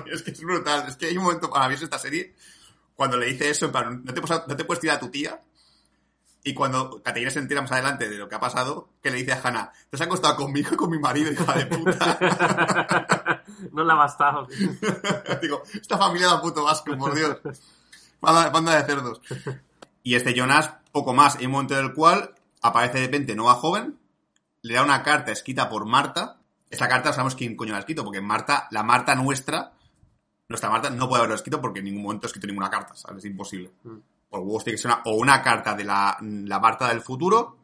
es que es brutal. Es que hay un momento para mí en esta serie cuando le dice eso, en plan, no te, puedes- no te puedes tirar a tu tía. Y cuando Caterina se entera más adelante de lo que ha pasado, que le dice a Hannah, te has acostado conmigo y con mi marido, hija de puta. [laughs] no la ha bastado. [laughs] Digo, esta familia da puto vasco, por Dios. Banda, banda de cerdos. Y este Jonas, poco más. Hay un momento en el cual aparece de repente Noah joven, le da una carta escrita por Marta. Esta carta sabemos quién coño la ha escrito, porque Marta, la Marta nuestra, nuestra Marta no puede haberlo escrito porque en ningún momento ha escrito ninguna carta, ¿sabes? Es imposible. Mm. Por huevos tiene que ser una, o una carta de la, la Marta del futuro,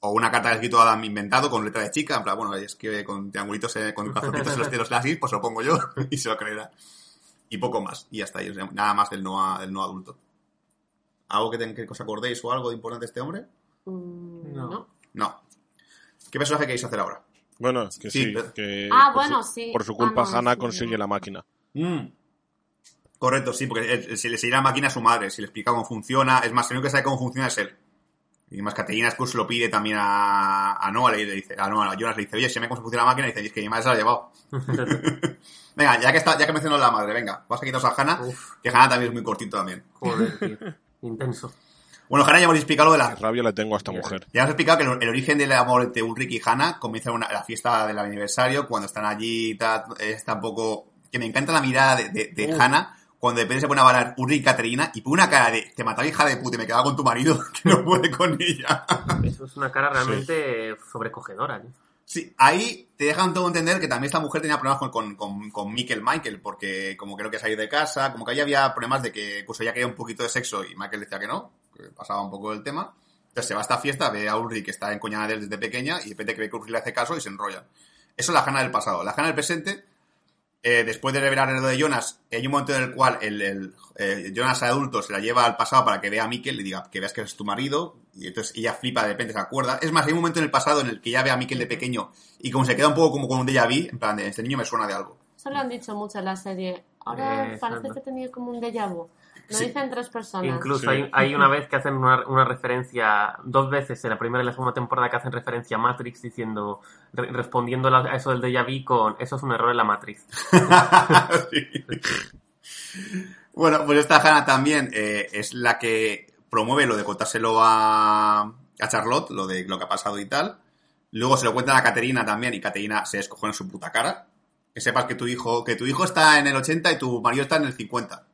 o una carta que ha escrito Adam inventado con letra de chica, en plan, bueno, es que con triangulitos, eh, con corazoncitos en los [laughs] dedos así, pues lo pongo yo [laughs] y se lo creerá. Y poco más, y ya está, y, o sea, nada más del no, del no adulto. ¿Algo que, ten- que os acordéis o algo de importante de este hombre? Mm, No. ¿Qué personaje queréis hacer ahora? Bueno, que Sí, sí, pero- que Ah, por, bueno, su, sí. por su culpa Ah, no, Hannah sí, consigue no. la máquina. Mm. Correcto, sí, porque si le seguirá la máquina a su madre, si le explica cómo funciona. Es más, el único que sabe cómo funciona es él. Y más, Caterina después lo pide también a, a Noah, le, le dice, a Noah, a Jonas le dice, oye, si me cómo funciona la máquina, y dice, es que mi madre se la ha llevado. [laughs] [laughs] venga, ya que está, ya que mencionó la madre, venga, vas a quitaros a Hannah, Uf, que Hannah también es muy cortito también. joder, [laughs] tío. Intenso. Bueno, Hannah ya hemos explicado lo de Qué la... rabia le tengo a esta mujer. Ya hemos explicado que el, el origen del amor entre Ulrich y Hannah comienza en una- la fiesta del aniversario, cuando están allí, está un poco... Que me encanta la mirada de, de, de Uf. Cuando de repente se pone a bailar Ulrich y Caterina, y pone una cara de, te mataba hija de puta y me quedaba con tu marido, [laughs] que no puede con ella. Eso es una cara realmente sobrecogedora. ¿no? Sí, ahí te dejan todo entender que también esta mujer tenía problemas con, con, con, con Mikkel Michael, porque como creo que salir de casa, como que ahí había problemas de que pues ella quería un poquito de sexo y Michael decía que no, que pasaba un poco el tema. Entonces se va a esta fiesta, ve a Ulrich que está encoñada de él desde pequeña y de repente cree que Ulrich le hace caso y se enrollan. Eso es la Hannah del pasado. La Hannah del presente, eh, después de revelar lo de Jonas, hay un momento en el cual el, el, eh, Jonas adulto se la lleva al pasado para que vea a Mikkel, le diga que veas que es tu marido, y entonces ella flipa, de repente se acuerda. Es más, hay un momento en el pasado en el que ella ve a Mikkel de pequeño y como se queda un poco como con un déjà vu, en plan de, este niño me suena de algo. Eso lo han dicho mucho en la serie. Ahora Eh, parece que tenía como un déjà vu. Lo Sí. dicen tres personas. Incluso Sí. hay, hay una vez que hacen una, una referencia, dos veces en la primera y la segunda temporada que hacen referencia a Matrix diciendo, re- respondiendo a eso del déjà vu con, eso es un error en la Matrix. [laughs] Bueno, pues esta Hannah también eh, es la que promueve lo de contárselo a, a Charlotte, lo de lo que ha pasado y tal. Luego se lo cuentan a Caterina también y Caterina se descojona en su puta cara. Que sepas que tu hijo, que tu hijo está en el 80 y tu marido está en el 50.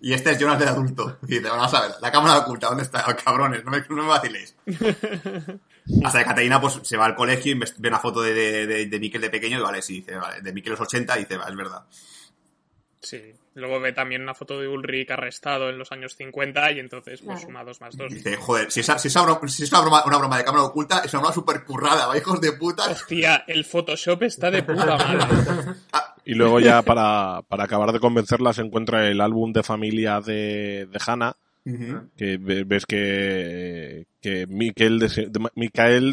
Y este es Jonas de adulto. Y dice, vamos a ver, la cámara oculta, ¿dónde está? Cabrones, no me, no me vaciléis. [laughs] Hasta que Caterina pues se va al colegio y ve una foto de, de, de, de Miquel de pequeño y vale, sí, dice, vale, de Miquel los 80 y dice, va, es verdad. Sí. Luego ve también una foto de Ulrich arrestado en los años 50 y entonces pues suma dos más dos. Dice, joder, si esa, si esa broma- si es una broma, una broma de cámara oculta, es una broma súper currada, ¿va, hijos de puta? Hostia, el Photoshop está de puta madre. [laughs] Y luego ya para, para acabar de convencerla se encuentra el álbum de familia de, de Hannah, que ve- ves que, que Miquel, de,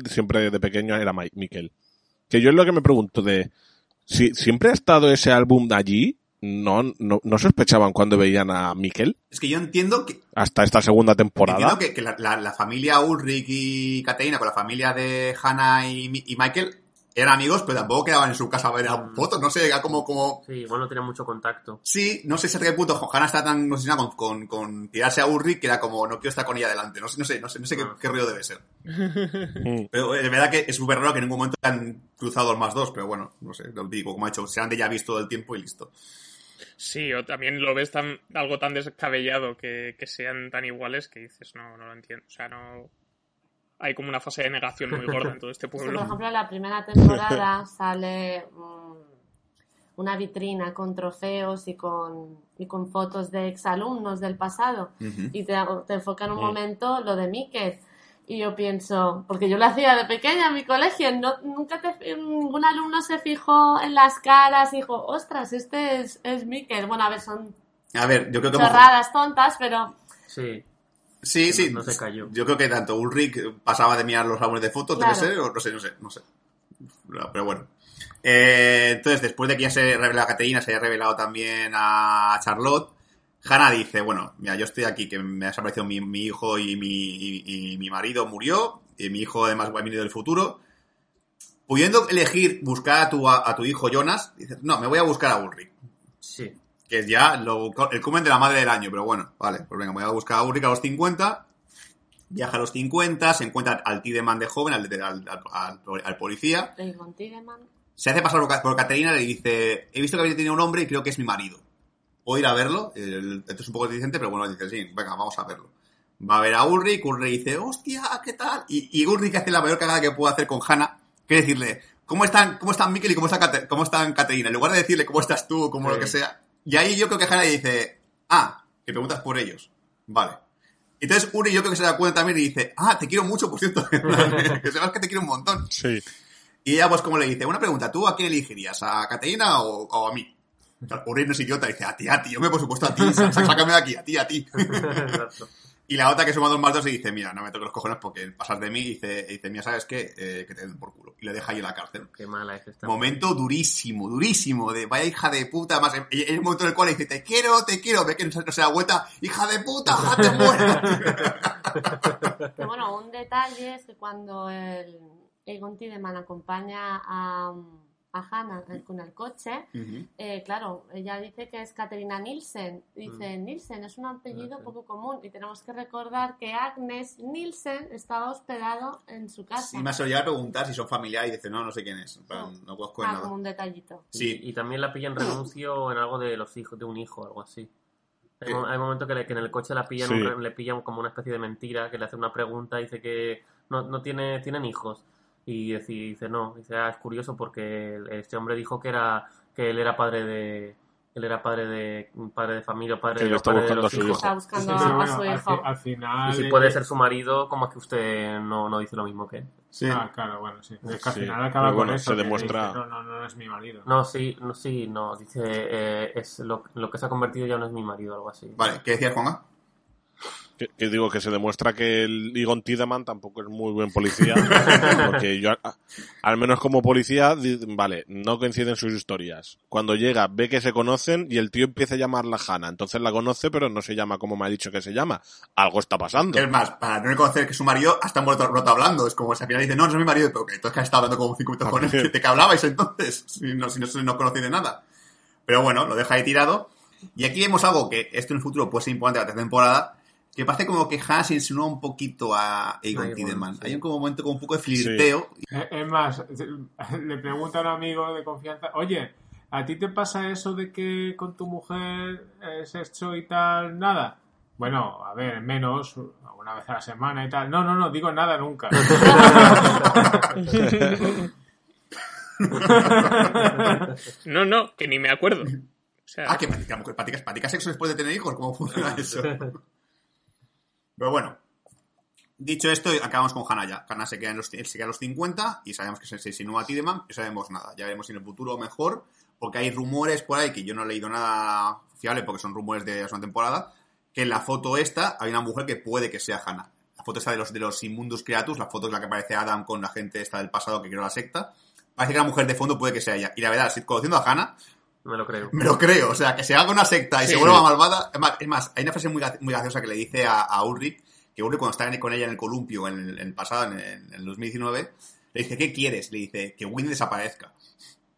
siempre de pequeño era Mi- Miquel. Que yo es lo que me pregunto de si siempre ha estado ese álbum allí, no, no, no sospechaban cuando veían a Miquel Es que yo entiendo que, hasta esta segunda temporada. entiendo que, que la, la- la familia Ulrich y Caterina con la familia de Hannah y, y Michael eran amigos, pero tampoco quedaban en su casa a ver a fotos, no sé, era como, como, Sí, igual no tenía mucho contacto. Sí, no sé si hasta qué punto Hannah está tan obsesionada con, con, con tirarse a Ulrich que era como, no quiero estar con ella adelante. No sé, no sé, no sé, no sé qué, Ah. qué rollo debe ser. [laughs] Mm. Pero es verdad que es súper raro que en ningún momento han cruzado el más dos, pero bueno, no sé, lo digo, como ha hecho, se han de ya visto todo el tiempo y listo. Sí, o también lo ves tan, algo tan descabellado que, que sean tan iguales que dices, no, no lo entiendo. O sea, no. Hay como una fase de negación muy gorda en todo este [laughs] Es que, por pueblo. ejemplo, en la primera temporada [laughs] sale mm, una vitrina con trofeos y con, y con fotos de exalumnos del pasado. Ujú. Y te, te enfoca en un momento lo de Miquel. Y yo pienso, porque yo lo hacía de pequeña en mi colegio, no, nunca te- ningún alumno se fijó en las caras y dijo, ostras, este es, es Miquel. Bueno, a ver, son A ver, yo creo que... chorradas tontas, pero Sí, Sí, sí. No se cayó. Yo creo que tanto Ulrich pasaba de mirar los álbumes de fotos, debe ser, o no sé, no sé, no sé. Pero bueno. Eh, entonces, después de que ya se revela a Caterina, se haya revelado también a Charlotte, Hannah dice, bueno, mira, yo estoy aquí, que me ha desaparecido mi, mi hijo y mi, y, y mi marido murió, y mi hijo además va a venir del futuro. Pudiendo elegir buscar a tu, a, tu hijo Jonas, dices, no, me voy a buscar a Ulrich sí. Que es ya lo- el cumen de la madre del año, pero bueno, vale, pues venga, voy a buscar a Ulrich a los 50, viaja a los 50, se encuentra al Tideman de joven, al, al, al- al policía, Egon Tiedemann, se hace pasar por, Ca- por Caterina y le dice, he visto que había tenido un hombre y creo que es mi marido. ¿Puedo ir a verlo? El- esto es un poco disidente, pero bueno, dice, sí, venga, vamos a verlo. Va a ver a Ulrich, Ulrich dice, hostia, ¿qué tal? Y, y Ulrich hace la mayor cagada que puede hacer con Hannah, que es decirle, ¿cómo están, cómo están Mikkel y cómo, está cómo están Caterina? En lugar de decirle cómo estás tú, como Sí. lo que sea. Y ahí yo creo que Hannah dice, ah, que preguntas por ellos. Vale. Entonces Ulrich yo creo que se da cuenta también y dice, ah, te quiero mucho, por cierto. [laughs] que sepas que te quiero un montón. Sí. Y ella, pues, como le dice, una pregunta, ¿tú a quién elegirías? ¿A Caterina o, o a mí? Ulrich no es idiota, dice, a ti, a ti, yo me por supuesto a ti, sá- [laughs] sácame de aquí, a ti, a ti. [laughs] Exacto. Y la otra que suma dos más dos y dice, mira, no me toques los cojones porque pasas de mí y dice, y dice mira, ¿sabes qué? Eh, que te den por culo. Y le deja ahí en la cárcel. Qué mala es esta. Momento durísimo, durísimo, de vaya hija de puta, más en en el momento en el cual le dice, te quiero, te quiero, ve que no se, no se da vuelta, hija de puta, ja, te mueras. [laughs] Que bueno, un detalle es que cuando el Egon Tiedemann acompaña a, a Hannah con el coche, eh, claro, ella dice que es Caterina Nielsen. Dice, Nielsen es un apellido Ok. poco común y tenemos que recordar que Agnes Nielsen estaba hospedado en su casa. Y me ha llegado a preguntar si son familiares y dice, no, no sé quién es, plan, no conozco Ah, nada. como un detallito. Sí, Y, y también la pilla en renuncio en algo de los hijos, de un hijo, algo así. Hay, Eh. mo- hay momentos que, le- que en el coche la pillan, Sí. un le pillan como una especie de mentira, que le hace una pregunta, dice que no, no tiene, tienen hijos. Y dice, dice no, dice, ah, es curioso porque este hombre dijo que era, que él era padre de, él era padre de, padre de familia, padre, Que de, le está padre de buscando los a su hijos. Está buscando Sí, a bueno, su al, hijo. al final. Y si puede ser su marido, ¿cómo es que usted no, no dice lo mismo que él? sí. Ah, claro, bueno, sí. Es que al Sí, final acaba bueno, con eso. se que demuestra- dice, no, no, no es mi marido. No, sí, no, sí, no, dice, eh, es lo, lo que se ha convertido ya no es mi marido, algo así. Vale, ¿qué decías, Juanma? Que, que digo que se demuestra que el Egon Tiedemann tampoco es muy buen policía. [laughs] porque yo, a- al menos como policía, vale, no coinciden sus historias. Cuando llega, ve que se conocen y el tío empieza a llamarla Hannah. Entonces la conoce, pero no se llama como me ha dicho que se llama. Algo está pasando. Es más, para no reconocer que su marido, hasta vuelto roto hablando. Es como si al final dice, no, no es mi marido, pero que entonces que has estado hablando como cinco minutos con él, [laughs] También. ¿de qué hablabais entonces? Si no, si no, no conocéis de nada. Pero bueno, lo deja ahí tirado. Y aquí vemos algo que esto en el futuro puede ser importante para la tercera temporada, que parece como que Hannah se insinúa un poquito a Egon Egon, Tiedemann. sí. Hay un como momento como un poco de flirteo. Eh, Es más, [laughs] le pregunta a un amigo de confianza, oye, ¿A ti te pasa eso de que con tu mujer es hecho y tal, nada? Bueno, a ver, menos, una vez a la semana y tal. No, no, no, digo nada nunca. [laughs] No, no, que ni me acuerdo. O sea, Ah, que practica, mujer, practica, practica sexo después de tener hijos. ¿Cómo funciona eso? [laughs] Pero bueno, dicho esto, acabamos con Hannah ya. Hannah se queda, en los, se queda a los 50 y sabemos que se, se insinúa a Tideman, no sabemos nada. Ya veremos si en el futuro mejor, porque hay rumores por ahí que yo no he leído nada fiable porque son rumores de la temporada, que en la foto esta hay una mujer que puede que sea Hannah. La foto esta de los, de los Immundus Creatus, la foto es la que aparece Adam con la gente esta del pasado que creó la secta. Parece que la mujer de fondo puede que sea ella. Y la verdad, si conociendo a Hannah, Me lo creo. [laughs] me lo creo, o sea, que se haga una secta y Sí. se vuelva malvada. Es más, es más, hay una frase muy, muy graciosa que le dice a, a Ulrich, que Ulrich cuando está con ella en el columpio en el, en el pasado, en, en el 2019, le dice, ¿qué quieres? Le dice, que Wynn desaparezca.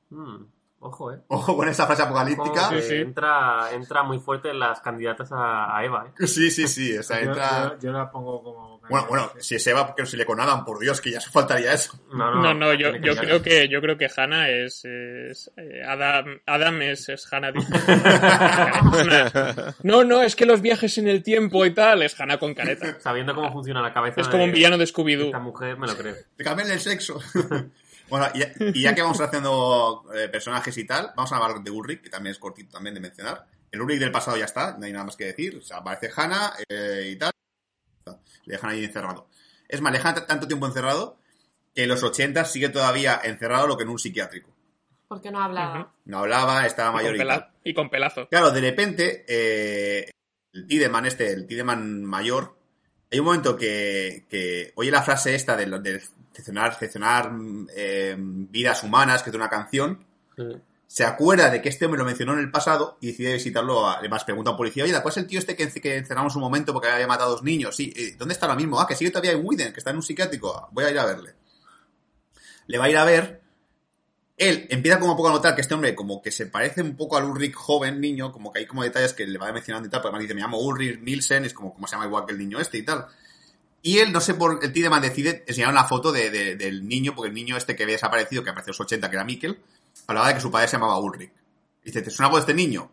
Mm, ojo, eh. Ojo con esa frase apocalíptica. Ojo, que Sí, sí. Entra, entra muy fuerte en las candidatas a, a Eva, eh. Sí, sí, sí, o sea, Yo, entra... yo- yo la pongo como... Bueno, bueno, si se va porque no se le con Adam, por Dios, que ya se faltaría eso. No, no, no, no, yo, yo creo que yo creo que Hannah es, es, eh, Adam, Adam es, es Hannah. [laughs] no, no, es que los viajes en el tiempo y tal es Hannah con careta. Sabiendo cómo funciona la cabeza Es como un de villano de esta Scooby-Doo. mujer, me lo creo. Te cambian el sexo. [laughs] bueno, y ya, y ya que vamos [laughs] haciendo eh, personajes y tal, vamos a hablar de Ulrich, que también es cortito también de mencionar. El Ulrich del pasado ya está, no hay nada más que decir. O sea, aparece Hannah eh, y tal. Le dejan ahí encerrado. Es más, le dejan tanto tiempo encerrado que en los 80 sigue todavía encerrado lo que en un psiquiátrico. Porque no hablaba. Ujú. No hablaba, estaba mayor y con pelazo. Claro, de repente, eh, el Tideman este, el Tideman mayor, hay un momento que, que oye la frase esta de, lo- de seccionar, seccionar eh, vidas humanas, que es de una canción, Sí. se acuerda de que este hombre lo mencionó en el pasado y decide visitarlo. a- Además, pregunta a un policía, oye, ¿cuál es el tío este que, que encerramos un momento porque había matado a dos niños? Sí, eh, ¿dónde está ahora mismo? Ah, que sigue todavía en Widen, que está en un psiquiátrico. Voy a ir a verle. Le va a ir a ver. Él empieza como un poco a notar que este hombre como que se parece un poco al Ulrich joven, niño, como que hay como detalles que le va mencionando y tal, porque además dice, me llamo Ulrich Nielsen, es como, como se llama igual que el niño este y tal. Y él, no sé por el Tideman decide enseñar una foto de, de- del niño, porque el niño este que había desaparecido, que apareció en los 80, que era Mikkel, hablaba de que su padre se llamaba Ulrich. Y dice, ¿te suena por este niño?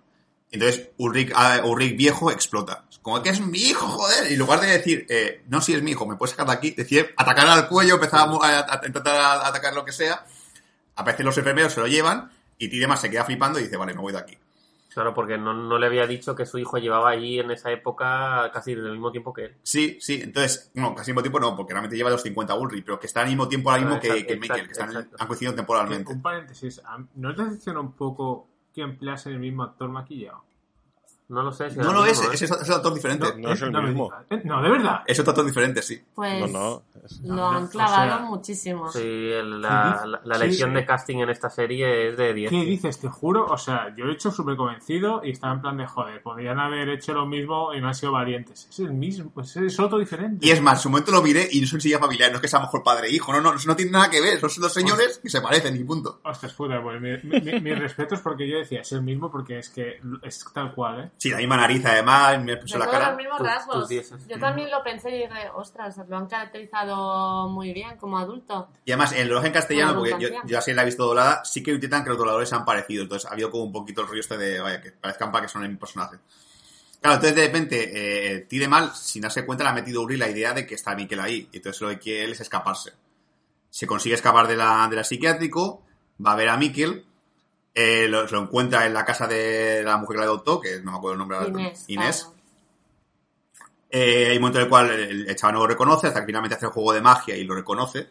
Entonces Ulrich, ah, Ulrich viejo explota. Es Como que es mi hijo, joder. Y en lugar de decir, eh, no, si es mi hijo, me puedes sacar de aquí, decide atacar al cuello, empezar a, intentar atacar lo que sea. Aparecen los enfermeros, se lo llevan, y Tideman se queda flipando y dice, vale, me voy de aquí. Claro, porque no, no le había dicho que su hijo llevaba allí en esa época casi del mismo tiempo que él. Sí, sí, entonces, no, casi al mismo tiempo no, porque realmente lleva los 50 Ulrich, pero que está al mismo tiempo ahora mismo que, exacto, que Mikkel, que están, exacto. han coincidido temporalmente. un paréntesis, ¿a- ¿no te decepciona un poco que empleasen el mismo actor maquillado? No lo sé si No, el es, ¿eh? es, es otro actor diferente. No es el mismo. Eh, No, de verdad. Es otro actor diferente, sí. Pues No, no. es- lo han o clavado sea, muchísimo. Sí, el- la, la, la Sí, elección sí. de casting en esta serie es de 10. ¿Qué dices? Te juro, o sea, yo he hecho súper convencido y estaba en plan de joder, podrían haber hecho lo mismo y no han sido valientes. Es el mismo, pues es otro diferente. Y es más, en su momento lo miré y no son silla familiar, no es que sea mejor padre e hijo, no, no, eso no tiene nada que ver, son dos señores que se parecen y punto. Ostras, puta, pues mi- mi- mi- mis respetos porque yo decía, es el mismo porque es que es tal cual, ¿eh? Sí, la misma nariz además, me puso la tengo los cara. mismos Tus- rasgos. tus. Yo también lo pensé y dije, ostras, lo han caracterizado muy bien como adulto. Y además, en el doblaje en castellano, porque yo, yo así la he visto doblada, sí que intentan que los dobladores sean parecidos, entonces ha habido como un poquito el rollo este de, vaya, que parezcan para que son el mismo personaje. Claro, entonces de repente, eh, Tidemal, sin darse cuenta, le ha metido a Uri la idea de que está Mikkel ahí, y entonces lo que quiere él es escaparse. Se consigue escapar de la, de la psiquiátrico, va a ver a Mikkel, eh, lo, lo encuentra en la casa de la mujer que la adoptó, que no me acuerdo el nombre. Inés. Inés. claro. Eh, hay un momento en el cual el, el chaval no lo reconoce, hasta que finalmente hace el juego de magia y lo reconoce.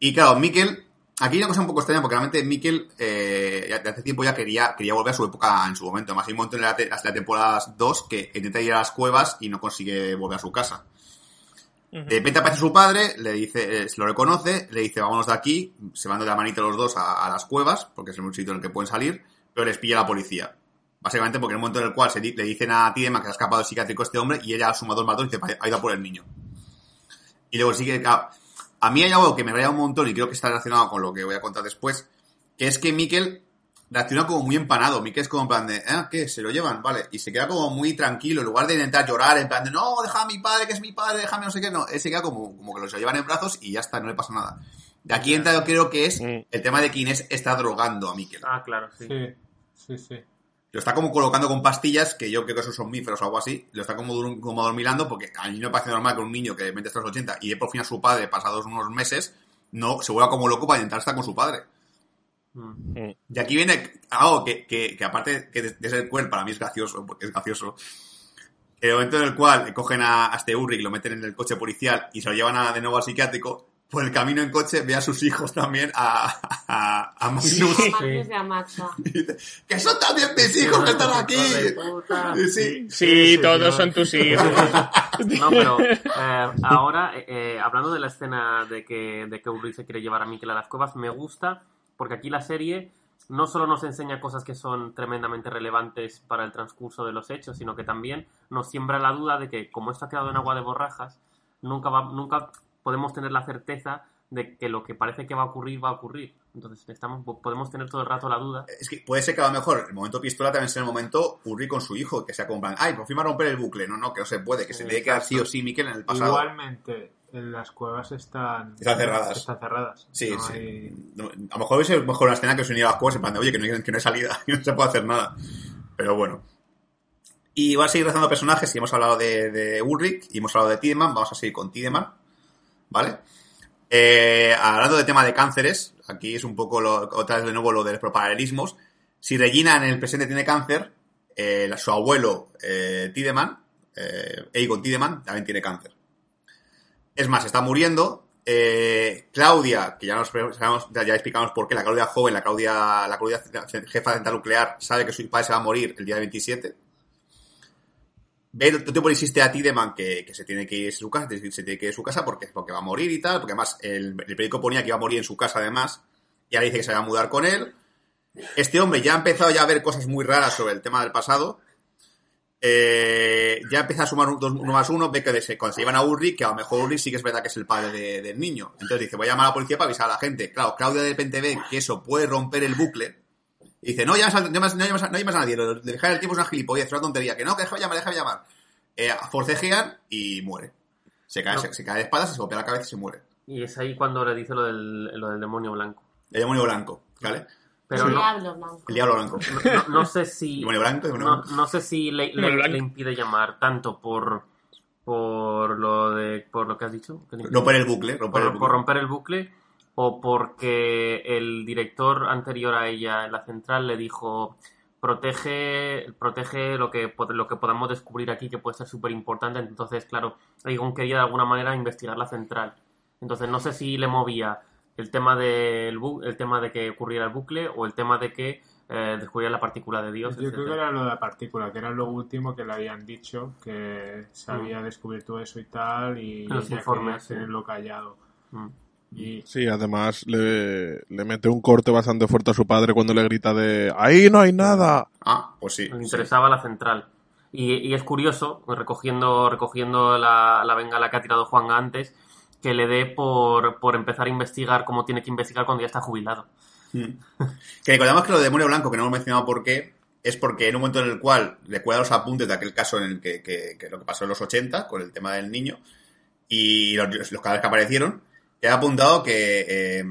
Y claro, Mikkel, aquí hay una cosa un poco extraña, porque realmente Mikkel eh, de hace tiempo ya quería, quería volver a su época en su momento. Además, hay un momento en la, te- hasta la temporada 2 que intenta ir a las cuevas y no consigue volver a su casa. De repente aparece su padre, le dice, eh, lo reconoce, le dice, vámonos de aquí, se van de la manita los dos a, las cuevas, porque es el único sitio en el que pueden salir, pero les pilla la policía. Básicamente porque en el momento en el cual le dicen a Tidema que se ha escapado del psiquiátrico este hombre y ella suma dos más dos y dice, ha ido por el niño. Y luego claro, a mí hay algo que me raya un montón y creo que está relacionado con lo que voy a contar después, que es que Mikkel reacciona como muy empanado. Mikkel es como en plan de, ¿eh? ¿Qué? ¿Se lo llevan? Vale. Y se queda como muy tranquilo, en lugar de intentar llorar, en plan de, no, deja a mi padre, que es mi padre, déjame no sé qué, no. Él se queda como, como que lo se lo llevan en brazos y ya está, no le pasa nada. De aquí entra, yo creo que es el tema de quién es está drogando a Mikel. Ah, claro, sí. Sí, sí, sí. Lo está como colocando con pastillas, que yo creo que esos son somníferos o algo así. Lo está como, dur- como dormilando, porque a mí no me parece normal que un niño que los 80 y ve por fin a su padre pasados unos meses, no se vuelva como loco para intentar estar con su padre. Mm. Y aquí viene algo que, que, que aparte que de, de ser cruel, para mí es gracioso, porque es gracioso. El momento en el cual cogen a, a este Ulrich, lo meten en el coche policial y se lo llevan a- de nuevo al psiquiátrico, por el camino en coche ve a sus hijos también, a, a, a Magnus. Y dice, que son también mis hijos que están aquí. Sí, Sí, todos son tus hijos. [laughs] No, pero eh, ahora, eh, eh, hablando de la escena de que, de que Ulrich se quiere llevar a Mikkel a las cuevas, me gusta porque aquí la serie no solo nos enseña cosas que son tremendamente relevantes para el transcurso de los hechos, sino que también nos siembra la duda de que, como esto ha quedado en agua de borrajas, nunca, va, nunca podemos tener la certeza de que lo que parece que va a ocurrir va a ocurrir. Entonces estamos, podemos tener todo el rato la duda. Es que puede ser que a lo mejor el momento pistola también sea el momento Ulrich con su hijo, que sea como, en plan, ay, por fin va a romper el bucle. No, no, que no se puede, que se tiene que quedar sí o sí Mikel en el pasado. Igualmente, en las cuevas están, Están cerradas. Están cerradas. Sí, No sí. hay- a lo mejor hubiese mejor una escena que se uniera a las cosas en plan de, oye, que no, hay- que no hay salida, [laughs] que no se puede hacer nada. Pero bueno. Y voy a seguir rezando personajes y hemos hablado de, de Ulrich y hemos hablado de Tiedemann. Vamos a seguir con Tiedemann. ¿Vale? Eh, hablando de tema de cánceres, aquí es un poco lo- otra vez de nuevo lo de los paralelismos. Si Regina en el presente tiene cáncer, eh, su abuelo eh, Tiedemann, eh, Egon Tiedemann, también tiene cáncer. Es más, está muriendo. Eh, Claudia, que ya nos ya, ya explicamos por qué, la Claudia joven, la Claudia, la Claudia jefa de central nuclear, sabe que su padre se va a morir el día 27. Ve le insiste a Tideman que, que se tiene que ir a su casa, se tiene que ir a su casa porque, porque va a morir y tal, porque además el, el periódico ponía que iba a morir en su casa además, y ahora dice que se va a mudar con él. Este hombre ya ha empezado ya a ver cosas muy raras sobre el tema del pasado. Eh, ya empieza a sumar un, dos, uno más uno, ve que de- cuando se llevan a Ulrich, que a lo mejor Ulrich sí que es verdad que es el padre de- del niño. Entonces dice, voy a llamar a la policía para avisar a la gente. Claro, Claudia de repente ve que eso puede romper el bucle. Y dice, no llamas a, no llamas, no llamas a- no llamas a nadie, lo de dejar el tiempo es una gilipollez, es una tontería. Que no, que déjame llamar, déjame llamar. Eh, forcejean y muere. Se cae, No. se, se cae de espaldas, se golpea la cabeza y se muere. Y es ahí cuando le dice lo del, lo del demonio blanco. El demonio blanco, ¿vale? Pero el no, diablo blanco. El diablo blanco. no, sé si... [laughs] Blanco, No, sé si le, le- impide llamar tanto por por lo de por lo que has dicho. Romper el bucle, romper el por, bucle. por romper el bucle o porque el director anterior a ella en la central le dijo protege protege lo que lo que podamos descubrir aquí que puede ser súper importante entonces claro Egon quería de alguna manera investigar la central entonces no sé si le movía el tema del bu- el tema de que ocurriera el bucle o el tema de que eh, descubriera la partícula de Dios Yo creo que era lo de la partícula, que era lo último que le habían dicho, que se había descubierto eso y tal, y Los ella informes, sí. tenerlo callado. Mm. Y Sí, además le, le mete un corte bastante fuerte a su padre cuando le grita de ¡Ahí no hay nada! Ah, pues sí. Le sí. interesaba la central. Y, y es curioso, recogiendo, recogiendo la, la bengala que ha tirado Juan antes, que le dé por, por empezar a investigar como tiene que investigar cuando ya está jubilado. Mm. Que recordamos que lo de demonio blanco, que no hemos mencionado por qué, es porque en un momento en el cual recuerda los apuntes de aquel caso en el que, que- que lo que pasó en los 80, con el tema del niño, y los, cadáveres que aparecieron, he apuntado que eh,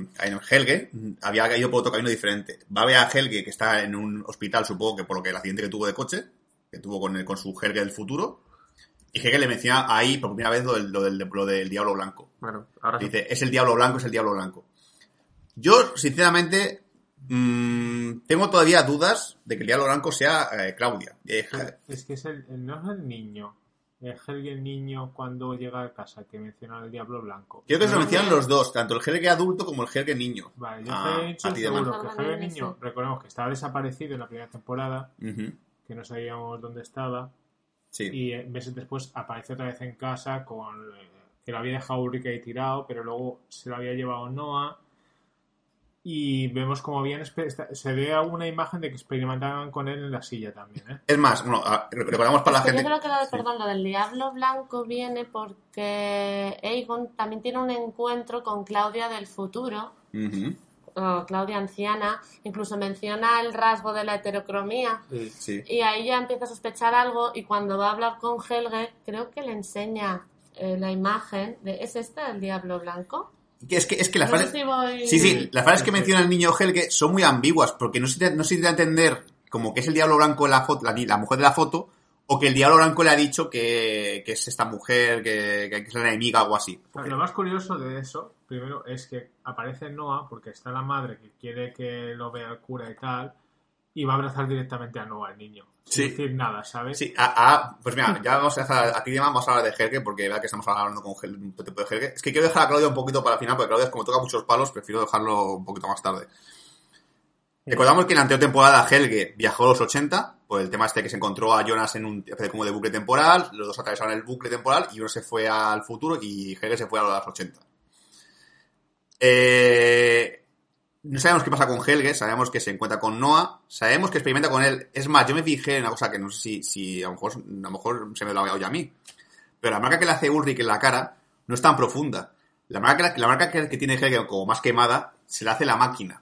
Helge había ido por otro camino diferente. Va a ver a Helge, que está en un hospital, supongo que por lo que el accidente que tuvo de coche, que tuvo con, el- con su Helge del futuro, y Helge le menciona ahí por primera vez lo del, lo del diablo blanco. Bueno, ahora sí. Dice, es el diablo blanco, es el diablo blanco. Yo, sinceramente, mm, tengo todavía dudas de que el diablo blanco sea eh, Claudia. Eh, es que es el, el- no es el niño, es Helge el niño cuando llega a casa, que menciona el diablo blanco. Creo que se lo mencionan los dos, tanto el Helge adulto como el Helge niño. Vale, yo Ah, he dicho a ti de mano. seguro que Helge niño, recordemos que estaba desaparecido en la primera temporada, que no sabíamos dónde estaba, Sí. y eh, meses después aparece otra vez en casa con que lo había dejado Ulrich ahí tirado, pero luego se lo había llevado Noah. Y vemos como bien se ve alguna imagen de que experimentaban con él en la silla también, ¿eh? Es más, bueno, recordamos para la gente. Yo creo que lo de, Sí. perdón, lo del diablo blanco viene porque Aegon también tiene un encuentro con Claudia del futuro, Claudia anciana, incluso menciona el rasgo de la heterocromía. Sí. Y ahí ya empieza a sospechar algo y cuando va a hablar con Helge, creo que le enseña eh, la imagen de ¿es este el diablo blanco? Que es que, es que las No sé frases... si voy- Sí, sí, las frases que menciona el niño Helge son muy ambiguas, porque no se, no se te da a entender como que es el diablo blanco la foto, la, mujer de la foto, o que el diablo blanco le ha dicho que, que es esta mujer, que, que es la enemiga o algo así. Lo más curioso de eso, primero, es que aparece Noah porque está la madre que quiere que lo vea el cura y tal, y va a abrazar directamente a Noah, el niño. Sin Sí. decir nada, ¿sabes? Sí, a- a- pues mira, ya vamos a dejar, aquí vamos a hablar de Helge, porque vea que estamos hablando con Helge, un tipo de Helge. Es que quiero dejar a Claudia un poquito para el final, porque Claudia como toca muchos palos, prefiero dejarlo un poquito más tarde. Recordamos que en la anterior temporada Helge viajó a los 80, por el tema este que se encontró a Jonas en un como de bucle temporal, los dos atravesaron el bucle temporal y uno se fue al futuro y Helge se fue a los 80. Eh, no sabemos qué pasa con Helge, sabemos que se encuentra con Noah, sabemos que experimenta con él. Es más, yo me fijé en una cosa que no sé si, si a, lo mejor, a lo mejor se me lo ha oído a mí. Pero la marca que le hace Ulrich en la cara no es tan profunda. La marca, la marca que, que tiene Helge como más quemada se la hace la máquina.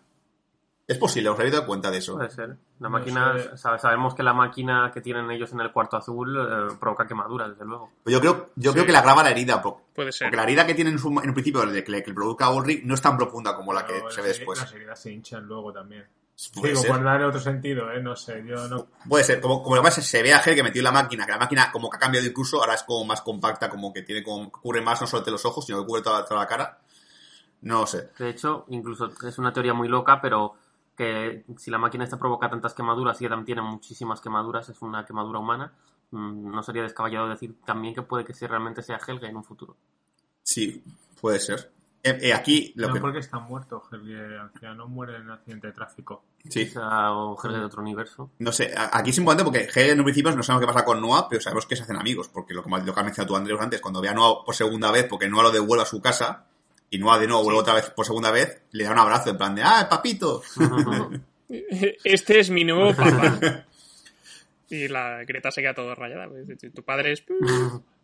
Es posible, os habéis dado cuenta de eso. Puede ser. La No máquina, sé. sabemos que la máquina que tienen ellos en el cuarto azul eh, provoca quemaduras, desde luego. Pero yo creo, yo Sí. creo que le agrava la herida, Puede ser. porque la herida que tiene en, su- en un principio de que le, que Ulrich no es tan profunda como la que se ve después. Las heridas se hinchan luego también. Puede Digo, ser. por darle otro sentido, ¿eh? No sé, yo no... Puede ser, como, como lo que pasa es que se ve a Helge metido en la máquina, que la máquina como que ha cambiado incluso, ahora es como más compacta, como que tiene como, cubre más no solo de los ojos, sino que cubre toda, toda la cara. No lo sé. De hecho, incluso es una teoría muy loca, pero que si la máquina esta provoca tantas quemaduras y Adam tiene muchísimas quemaduras, es una quemadura humana, mm, no sería descabellado decir también que puede que sí realmente sea Helge en un futuro. Sí, puede ser. Eh, eh, aquí lo no que... porque está muerto, Helge Anciano muere en un accidente de tráfico. Sí, O Helge de otro universo. no sé, aquí es importante porque Helge en un principio no sabemos qué pasa con Noah, pero sabemos que se hacen amigos, porque lo que, lo que has mencionado tú, Andrés, antes, cuando ve a Noah por segunda vez, porque Noah lo devuelve a su casa, y Noah de nuevo vuelve otra vez por segunda vez, le da un abrazo en plan de ¡Ah, papito! [laughs] Este es mi nuevo papá. [laughs] Y la Greta se queda todo rayada. pues, Tu padre es...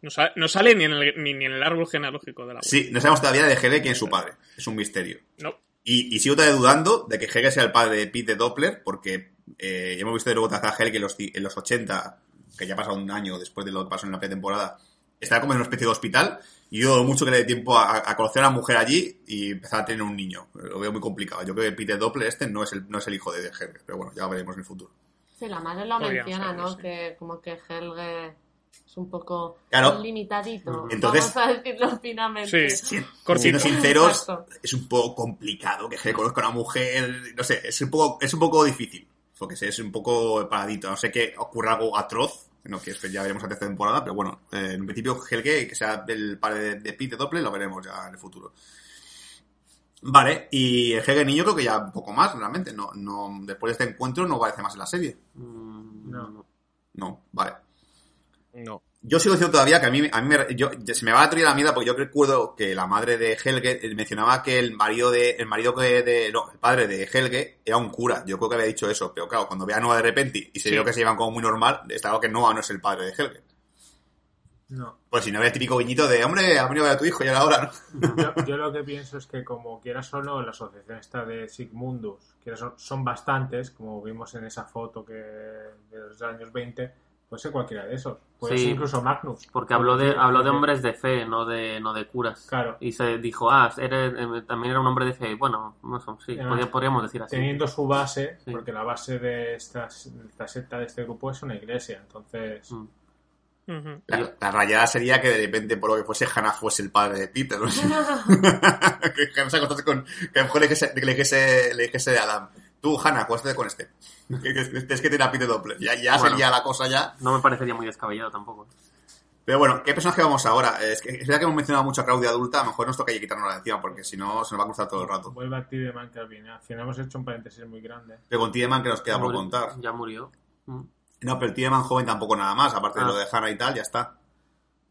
No, sa- no sale ni en, el, ni, ni en el árbol genealógico de la abuela. Sí, no sabemos todavía de Helge quién es su padre. Es un misterio. No. Y, y sigo todavía dudando de que Helge sea el padre de Pete de Doppler, porque eh, ya hemos visto de luego trazar a Helge en los, en los 80, que ya ha pasado un año después de lo que pasó en la pretemporada, está como en una especie de hospital, y yo dudo mucho que le dé tiempo a, a conocer a una mujer allí y empezar a tener un niño. Lo veo muy complicado. Yo creo que Pete Doppler este no es el, no es el hijo de Helge, pero bueno, ya lo veremos en el futuro. Sí, la madre lo Podríamos menciona, ¿no? sí. Que como que Helge es un poco Claro. limitadito. Entonces- Vamos a decirlo finamente. Sí. Siendo Cortito. sinceros, es un poco complicado que Helge conozca a una mujer, no sé, es un poco, es un poco difícil, porque es un poco paradito, no sé que ocurra algo atroz, no, que es- ya veremos la tercera temporada, pero bueno, eh, en principio Helge, que sea el padre de, de Pete Doppler, lo veremos ya en el futuro. Vale, y el Helge niño creo que ya un poco más, realmente, no, no, después de este encuentro no aparece más en la serie, Mm, No. no, vale. No. Yo sigo diciendo todavía que a mí, a mí me, yo, se me va a traer la mierda porque yo recuerdo que la madre de Helge mencionaba que el marido de, el marido que de, no, el padre de Helge era un cura. Yo creo que había dicho eso, pero claro, cuando ve a Noah de repente y se Sí. vio que se llevan como muy normal, está claro que Noah no es el padre de Helge. No. Pues si no ve el típico guiñito de, hombre, ha venido a ver a tu hijo y ahora ¿no? Yo, [laughs] yo lo que pienso es que como quieras o no, la asociación esta de Sigmundus, quieras o- son bastantes, como vimos en esa foto que de los años 20, puede ser cualquiera de esos. Puede Sí. ser incluso Magnus. Porque habló de, habló de hombres de fe, no de, no de curas. Claro. Y se dijo, ah, eres- eh, también era un hombre de fe. Bueno, no sé, sí, Además, podríamos decir así. Teniendo su base, Sí. porque la base de esta, de esta secta, de este grupo, es una iglesia. Entonces, Mm. La, la rayada sería que de repente, por lo que fuese, Hannah fuese el padre de Peter. ¿no? [laughs] [laughs] que Hannah se acostase con. Que a lo mejor le dijese, le dijese, le dijese Adam: Tú, Hannah, acuéstate con este. [laughs] Es que tiene a Peter Doppler. Ya, ya Bueno. sería la cosa ya. No me parecería muy descabellado tampoco. Pero bueno, ¿qué personaje vamos ahora? Es, que, es verdad que hemos mencionado mucho a Claudia adulta, a lo mejor nos toca ya quitarnos la de encima, porque si no se nos va a cruzar todo el rato. vuelve a Tideman que al final. Al final hemos hecho un paréntesis muy grande. Pero con Tiedemann que nos queda por Murió- contar. Ya murió. Mm. No, pero el Tiedemann joven tampoco nada más, aparte de Ah. lo de Hannah y tal, ya está.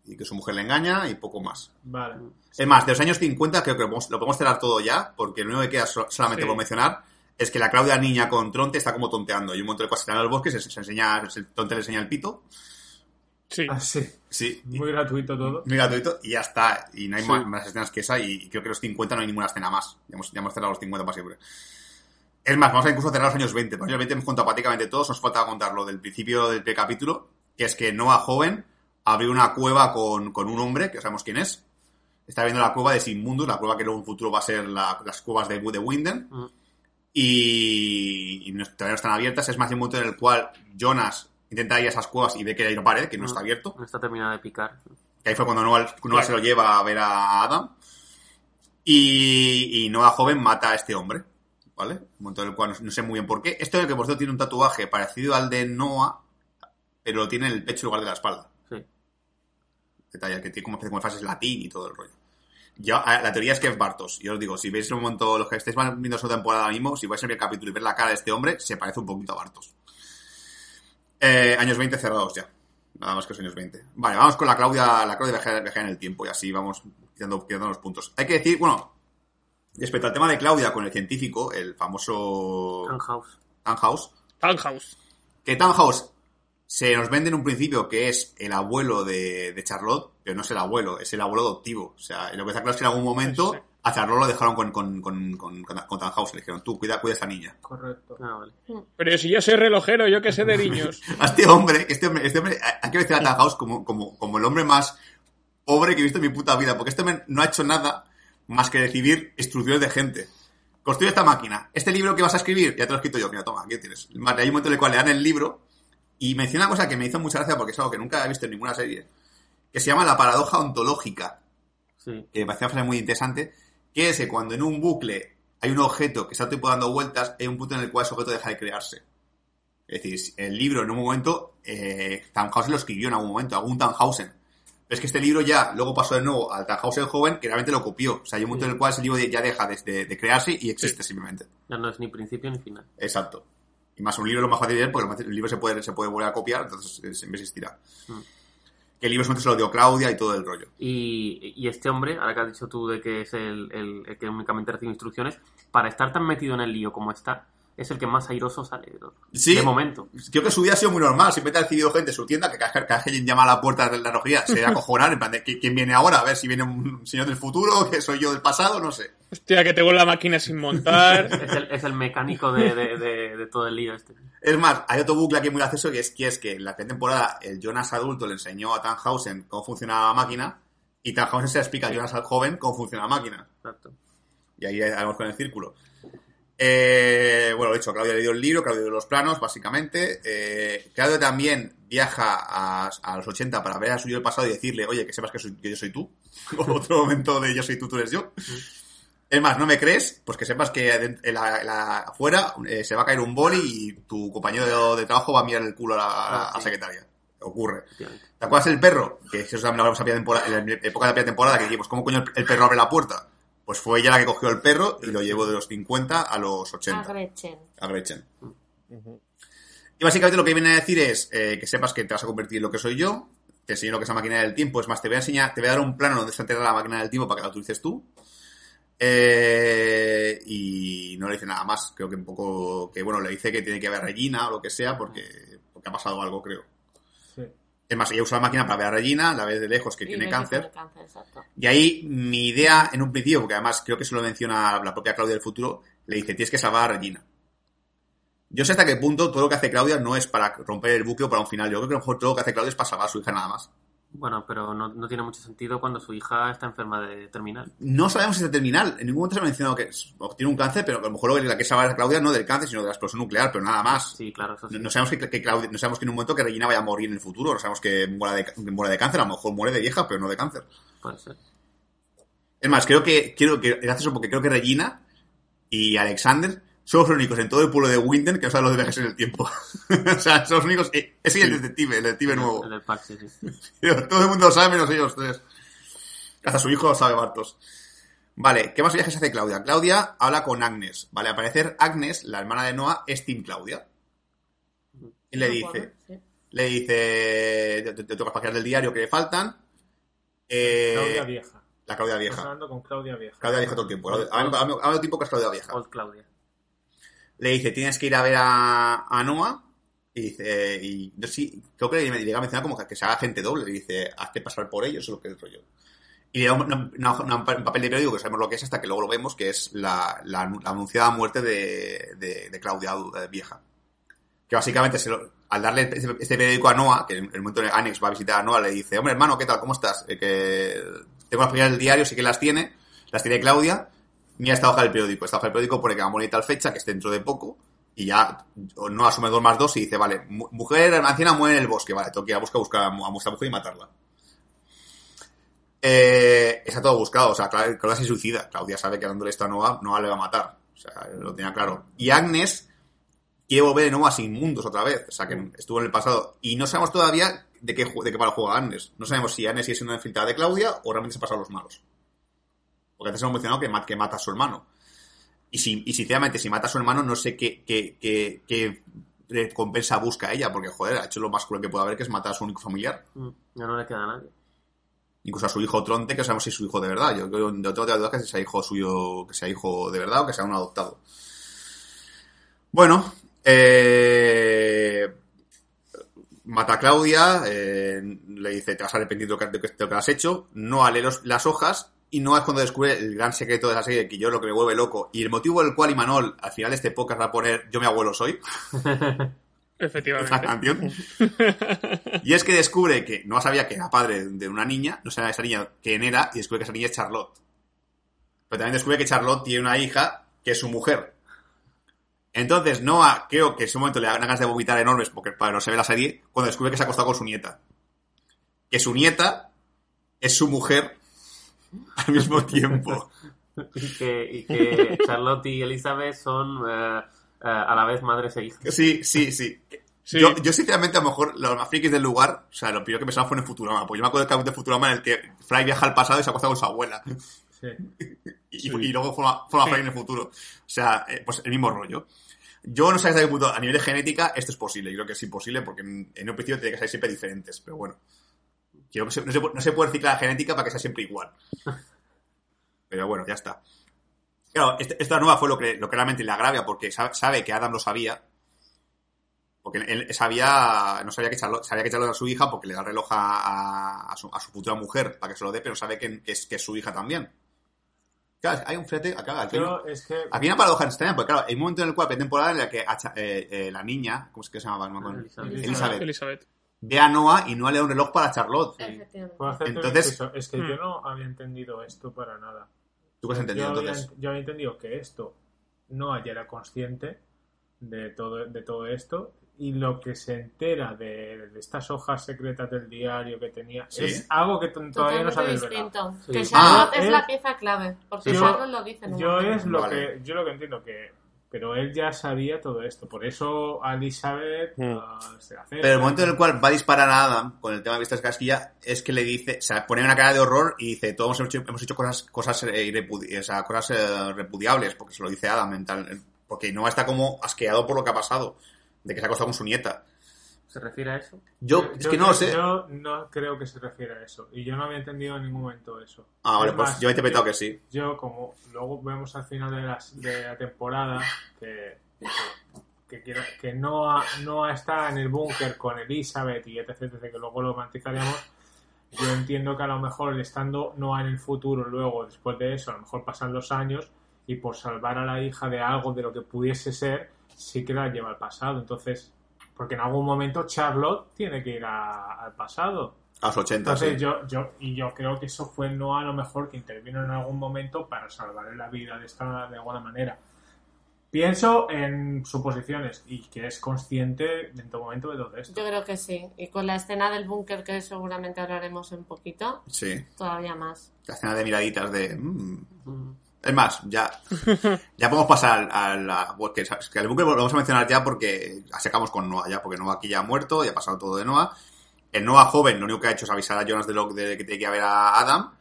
Y que su mujer le engaña y poco más. Vale. Es más, de los años 50 creo que lo podemos, lo podemos cerrar todo ya, porque lo único que queda so- solamente Sí. por mencionar es que la Claudia niña con Tronte está como tonteando. Y un montón de cosas están en los bosques, se, se enseña, se- Tronte le enseña el pito. Sí. Ah, sí. Sí. y- Muy gratuito todo. muy gratuito y ya está. Y no hay Sí. más, más escenas que esa y creo que los 50 no hay ninguna escena más. Ya hemos, ya hemos cerrado los 50 para siempre. Es más, vamos a incluso cerrar los años 20. Los años 20 hemos contado prácticamente todos. Nos falta contar lo del principio del capítulo, que es que Noah joven abrió una cueva con, con un hombre, que sabemos quién es, está viendo la cueva de Sinmundus, la cueva que luego en un futuro va a ser la- las cuevas de, de Winden. Mm. Y, y no- todavía no están abiertas. Es más, hay un momento en el cual Jonas intenta ir a esas cuevas y ve que hay una pared, que no está abierto. No está terminada de picar. Que ahí fue cuando Noah, Noah se lo lleva a ver a Adam. Y, y Noah joven mata a este hombre. ¿Vale? Un momento en el cual no, no sé muy bien por qué. Este hombre que por cierto tiene un tatuaje parecido al de Noah, pero lo tiene en el pecho en lugar de la espalda. Sí. Detalle, que tiene como, como frases latín y todo el rollo. Yo, la teoría es que es Bartos. Yo os digo, si veis en un momento, los que estéis viendo su temporada ahora mismo, si vais a ver el capítulo y ver la cara de este hombre, se parece un poquito a Bartos. Eh, años 20 cerrados ya. Nada más que los años 20. Vale, vamos con la Claudia, la Claudia viajera en el tiempo y así vamos quitando, quitando los puntos. Hay que decir, bueno, respecto al tema de Claudia con el científico, el famoso Tannhaus. Tannhaus, Tannhaus. que Tannhaus se nos vende en un principio que es el abuelo de, de Charlotte, pero no es el abuelo, es el abuelo adoptivo. O sea, lo que está claro es que en algún momento Sí. a Charlotte lo dejaron con, con, con, con, con, Tannhaus. Le dijeron, tú, cuida, cuida a esa niña. Correcto. Ah, vale. Pero si yo soy relojero, yo que sé de niños. [laughs] A este hombre, este hombre, este hombre, hay que decir a Tannhaus como, como, como el hombre más pobre que he visto en mi puta vida, porque este hombre no ha hecho nada más que recibir instrucciones de gente. Construye esta máquina. Este libro que vas a escribir, ya te lo he escrito yo, mira, toma, aquí tienes. Vale, hay un momento en el cual le dan el libro y menciona una cosa que me hizo mucha gracia porque es algo que nunca he visto en ninguna serie, que se llama la paradoja ontológica, Sí. que me parece una frase muy interesante, que es que cuando en un bucle hay un objeto que está tiempo dando vueltas, hay un punto en el cual ese objeto deja de crearse. Es decir, el libro en un momento, eh, Tannhausen lo escribió en algún momento, algún Tannhausen. Pero es que este libro ya luego pasó de nuevo al Tannhausen joven, que realmente lo copió. O sea, hay un momento en el cual ese libro ya deja de, de- de crearse y existe simplemente. Ya no es ni principio ni final. Exacto. Y más un libro es lo más fácil de leer porque el libro se puede, se puede volver a copiar, entonces eh, siempre existirá. Mm. Que el libro solamente se lo dio Claudia y todo el rollo. Y, y este hombre, ahora que has dicho tú de que es el, el- el que únicamente recibe instrucciones, para estar tan metido en el lío como está, es el que más airoso sale de, Sí. de momento. Creo que su vida ha sido muy normal. Siempre ha recibido gente en su tienda que cada vez que llama a la puerta de la rojería se debe [laughs] acojonar. En plan de ¿qui- ¿quién viene ahora? A ver si viene un señor del futuro, que soy yo del pasado, no sé. Hostia, que tengo la máquina sin montar. [laughs] Es el, es el mecánico de, de- de- de todo el lío este. Es más, hay otro bucle aquí muy gracioso que es que, es que en la primera temporada el Jonas adulto le enseñó a Tannhausen cómo funciona la máquina y Tannhausen se le explica a Jonas al joven cómo funciona la máquina. Exacto. Y ahí vamos con el círculo. Eh, bueno, lo he dicho, Claudia le dio el libro, Claudia le dio los planos, básicamente. Eh, Claudia también viaja a, a los 80 para ver a su yo del pasado y decirle, oye, que sepas que, soy- que yo soy tú. [laughs] Otro momento de yo soy tú, tú eres yo. Es más, ¿no me crees? Pues que sepas que adent- en la- en la- afuera eh, se va a caer un boli y tu compañero de, de trabajo va a mirar el culo a la, Ah, a la sí. secretaria. Ocurre. ¿Te acuerdas del perro? Que eso también lo hablamos a primera temporada- en la época de la primera temporada, que dijimos, ¿cómo coño el, el perro abre la puerta? Pues fue ella la que cogió el perro y lo llevó de los 50 a los 80. A Gretchen. A Gretchen. Y básicamente lo que viene a decir es eh, que sepas que te vas a convertir en lo que soy yo, te enseño lo que es la máquina del tiempo, es más, te voy a enseñar, te voy a dar un plano donde está enterrada la máquina del tiempo para que la utilices tú. Eh, y no le dice nada más, creo que un poco, que bueno, le dice que tiene que ver a Regina o lo que sea, porque, porque ha pasado algo, creo. Sí. Es más, ella usa la máquina para ver a Regina, la ve de lejos que Y tiene cáncer. tiene cáncer, exacto. Y ahí mi idea en un principio, porque además creo que se lo menciona la propia Claudia del futuro, le dice, tienes que salvar a Regina. Yo sé hasta qué punto todo lo que hace Claudia no es para romper el buque o para un final. Yo creo que a lo mejor todo lo que hace Claudia es para salvar a su hija nada más. Bueno, pero no, no tiene mucho sentido cuando su hija está enferma de terminal. No sabemos si es terminal. En ningún momento se ha mencionado que tiene un cáncer, pero a lo mejor lo que la que salvar a Claudia no del cáncer, sino de la explosión nuclear, pero nada más. Sí, claro, eso sí. No, no sabemos que, que Claudia, no sabemos que en un momento que Regina vaya a morir en el futuro, no sabemos que muera de, muera de cáncer, a lo mejor muere de vieja, pero no de cáncer. Puede ser. Es más, creo que, quiero que, es gracioso porque creo que Regina y Alexander son los únicos en todo el pueblo de Winden que no saben los de viajes en el tiempo. [laughs] o sea, son los únicos, eh, ese y el detective, el detective nuevo. El del parche, sí. [laughs] Pero Todo el mundo lo sabe menos ellos tres. Hasta su hijo lo sabe Bartos. Vale, ¿qué más viajes hace Claudia? Claudia habla con Agnes. Vale, al parecer Agnes, la hermana de Noah, es Team Claudia. Y le No dice, sí. le dice, te, te, tocas páginas del diario que le faltan. Eh, Claudia Vieja. la Claudia vieja. hablando con Claudia Vieja. Claudia vieja todo el tiempo. Hablo tiempo que es Claudia vieja. Old Claudia. Le dice, tienes que ir a ver a, a Noah. Y dice, y yo sí, creo que le llega a mencionar como que, que se haga gente doble. Le dice, hazte pasar por ellos, es lo que es rollo. Y le da un, un papel de periódico que sabemos lo que es hasta que luego lo vemos, que es la, la, la anunciada muerte de, de, de Claudia de vieja. Que básicamente, se lo- al darle este, periódico a Noah, que en el momento en que Anex va a visitar a Noah, le dice, hombre hermano, ¿qué tal? ¿Cómo estás? Eh, que Tengo las páginas del diario, sí que las tiene. Las tiene Claudia. Mira esta hoja del periódico. Esta hoja del periódico pone que va a morir tal fecha, que es dentro de poco. Y ya no asume dos más dos y dice, vale, mu- mujer anciana muere en el bosque. Vale, tengo que ir a buscar, buscar a a nuestra mujer y matarla. Eh, está todo buscado. O sea, Cla- Claudia se suicida. Claudia sabe que dándole esto a Noah, Noah le va a matar. O sea, lo tenía claro. Y Agnes quiere volver de nuevo a Sin Mundos otra vez. O sea, que estuvo en el pasado. Y no sabemos todavía de qué, de qué para juega Agnes. No sabemos si Agnes sigue siendo infiltrada de Claudia o realmente se ha pasado a los malos. Porque antes hemos mencionado que, ma- que mata a su hermano. Y, si, y sinceramente, si mata a su hermano, no sé qué, qué, qué, qué recompensa busca ella. Porque, joder, ha hecho lo más cruel que puede haber, que es matar a su único familiar. Mm, Ya no le queda a nadie. Incluso a su hijo Tronte, que no sabemos si es su hijo de verdad. Yo creo no tengo dudas que sea hijo suyo, que sea hijo de verdad o que sea un adoptado. Bueno, eh, mata a Claudia, eh, le dice, te vas a arrepentir de lo que, de lo que has hecho, no lee los- las hojas, y no es cuando descubre el gran secreto de la serie, que yo lo que me vuelve loco, y el motivo del cual Imanol al final de este podcast va a poner Yo mi abuelo soy, [laughs] Efectivamente. canción. Y es que descubre que no sabía que era padre de una niña, no sabía esa niña quién era, y descubre que esa niña es Charlotte. Pero también descubre que Charlotte tiene una hija que es su mujer. Entonces, Noah, creo que en ese momento le dan ganas de vomitar enormes, porque para no se ve la serie, cuando descubre que se ha acostado con su nieta. Que su nieta es su mujer al mismo tiempo. [laughs] y, que, y que Charlotte y Elizabeth son eh, eh, a la vez madres e hijas. Sí, sí, sí. Sí. Yo, yo, sinceramente, a lo mejor los más frikis del lugar, o sea, lo primero que pensaba fue en Futurama, pues yo me acuerdo del capítulo de Futurama en el que Fry viaja al pasado y se acuesta con su abuela. Sí. [laughs] Y, y luego forma, forma Fry en el futuro. O sea, eh, pues el mismo rollo. Yo no sé hasta qué punto, a nivel de genética, esto es posible. Yo creo que es imposible porque en, en un principio tiene que ser siempre diferentes, pero bueno. Quiero que se- no, se, no se puede reciclar la genética para que sea siempre igual. Pero bueno, ya está. Claro, este- esta nueva fue lo que, lo que realmente le agravia porque sa- sabe que Adam lo sabía. Porque él sabía, no sabía que Charlotte, sabía que Charlotte era su hija porque le da el reloj a, a- a su, a su futura mujer para que se lo dé, pero sabe que, que es, que es su hija también. Claro, hay un flete, acá, aquí, Yo, es que. aquí hay una paradoja extraña, porque claro, hay un momento en el cual, hay temporada en la que a eh, eh, la niña, ¿cómo es que se llamaba? No. Elizabeth. Elizabeth. Elizabeth. Ve a Noah y Noah le da un reloj para Charlotte. Un Entonces- inciso, es que Hmm. yo no había entendido esto para nada. ¿Tú qué has entendido yo, había, entonces? yo había entendido que esto no ya era consciente de todo, de todo esto y lo que se entera de, de estas hojas secretas del diario que tenía Sí. es algo que todavía no Totalmente desvelado. distinto. Sí. Que Ah, Charlotte es él- la pieza clave. Porque Yo- Charlotte lo dice. Yo es lo Vale. que yo lo que entiendo que pero él ya sabía todo esto, por eso a Elizabeth Hmm. ah, se. Pero el momento en el cual va a disparar a Adam con el tema de vistas casquilla es que le dice, o sea, pone una cara de horror y dice, todos hemos hecho, hemos hecho cosas, cosas, eh, irrepudi- o sea, cosas eh, repudiables, porque se lo dice Adam, en tal- porque no está como asqueado por lo que ha pasado, de que se ha acostado con su nieta. ¿Se refiere a eso? Yo, es que no lo sé. Yo no creo que se refiera a eso y yo no había entendido en ningún momento eso. Ah, vale, Es pues yo he interpretado que sí. Yo, como luego vemos al final de, las- de la temporada que, que, que, que Noah, Noah está en el búnker con Elizabeth y etc, etc, que luego lo matizaríamos, yo entiendo que a lo mejor estando Noah en el futuro, luego, después de eso, a lo mejor pasan los años y por salvar a la hija de algo de lo que pudiese ser, sí que la lleva al pasado. Entonces, porque en algún momento Charlotte tiene que ir a- al pasado. A los 80, Entonces sí. yo, yo, y yo creo que eso fue no a lo mejor que intervino en algún momento para salvarle la vida de esta de alguna manera. Pienso en suposiciones y que es consciente en todo momento de todo esto. Yo creo que sí. Y con la escena del búnker, que seguramente hablaremos un poquito, Sí. todavía más. La escena de miraditas de... mm. Mm. Es más, ya, [laughs] ya podemos pasar a la... Que el búnker lo vamos a mencionar ya porque sacamos con Noah ya, porque Noah aquí ya ha muerto, ya ha pasado todo de Noah. El Noah joven lo único que ha hecho es avisar a Jonas de, lo, de que tiene que ir a ver a Adam.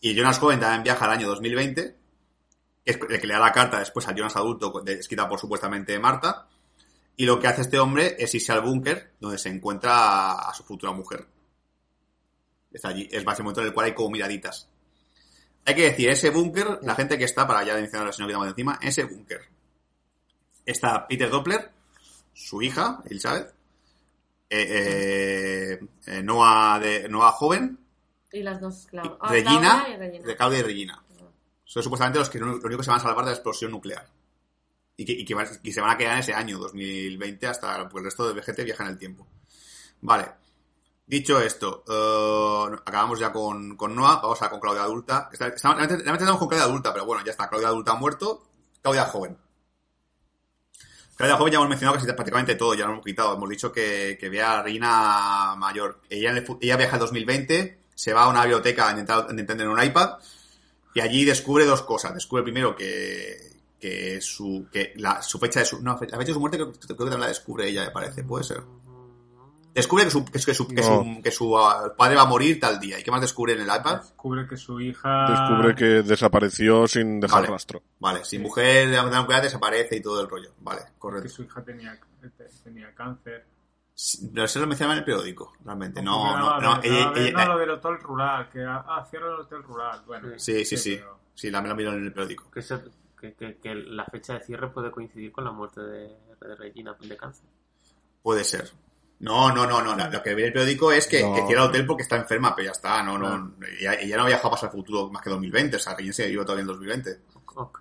Y Jonas joven también viaja al año 2020, que es el que le da la carta después a Jonas adulto, escrita por supuestamente Marta. Y lo que hace este hombre es irse al búnker donde se encuentra a, a su futura mujer. Está allí. Es más el momento en el cual hay como miraditas. Hay que decir, ese búnker, la gente que está, para ya mencionar si no quitamos de encima, ese búnker. Está Peter Doppler, su hija, Elizabeth, eh, eh, eh, Noah, de, Noah joven, Y las dos, claro. Ah, Regina, Claudia y Regina. de Claudia y Regina. Son supuestamente los que lo único que se van a salvar de la explosión nuclear. Y que, y que, van- y se van a quedar en ese año, 2020, hasta porque el resto del VGT viaja en el tiempo. Vale. Dicho esto, eh, acabamos ya con, con Noah, vamos a con Claudia adulta. Está- Realmente estamos con Claudia adulta, pero bueno, ya está. Claudia adulta ha muerto, Claudia joven. Claudia joven ya hemos mencionado casi prácticamente todo, ya lo hemos quitado. Hemos dicho que, que ve a Reina mayor. Ella, en ella viaja en 2020, se va a una biblioteca a intentar, a intentar tener un iPad y allí descubre dos cosas. Descubre primero que, que su, que la, su fecha de su, no, la fecha de su muerte creo, creo que también la descubre ella, me parece, puede ser. Descubre que su, que, su- que su, que su, No. que su, ah, padre va a morir tal día. ¿Y qué más descubre en el iPad? Descubre que su hija... Descubre que desapareció sin dejar Vale. rastro. Vale, si mujer de la desaparece y todo el rollo. Vale, que correcto. su hija tenía, tenía cáncer. Sí, Pero eso lo mencionaba en el periódico, realmente. No, no, daba no. de- ella- ella- no, lo del hotel rural, que ah, cierra el hotel rural. Bueno, Sí, sí, sí. pero- Sí, la me la miro en el periódico. Que, se- que, que- que la fecha de cierre puede coincidir con la muerte de, de Regina de cáncer. Puede ser. No, no, no, no. Lo que ve en el periódico es que, No. que cierra el hotel porque está enferma, pero ya está. No, no. Ah. Ella, ella no ha viajado para el futuro más que 2020. O sea, que ella se iba todavía en 2020. Ok.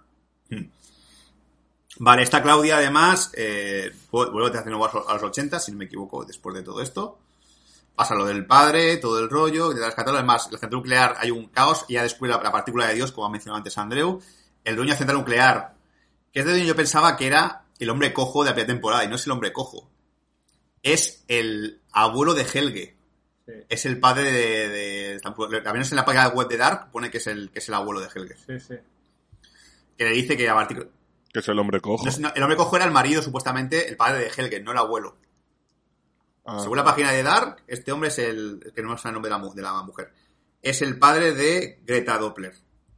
Vale, esta Claudia además eh, vu- vuelve a hacer nuevo a los- a los 80, si no me equivoco, después de todo esto. Pasa lo del padre, todo el rollo, de rescatarlo. Además, la central nuclear hay un caos y ya descubre la, la partícula de Dios, como ha mencionado antes Andreu. El dueño de la central nuclear, que es de donde yo pensaba que era el hombre cojo de la primera temporada, y no es el hombre cojo. Es el abuelo de Helge. Sí, Es el padre de... de, al menos en la página web de Dark pone que es el, que es el abuelo de Helge. sí, sí. Que le dice que la partícula... Que es el hombre cojo. No el hombre cojo era el marido, supuestamente, el padre de Helge, no el abuelo. Ah, Según la página de Dark, este hombre es el, que no me el nombre de la, de la mujer, es el padre de Greta Doppler,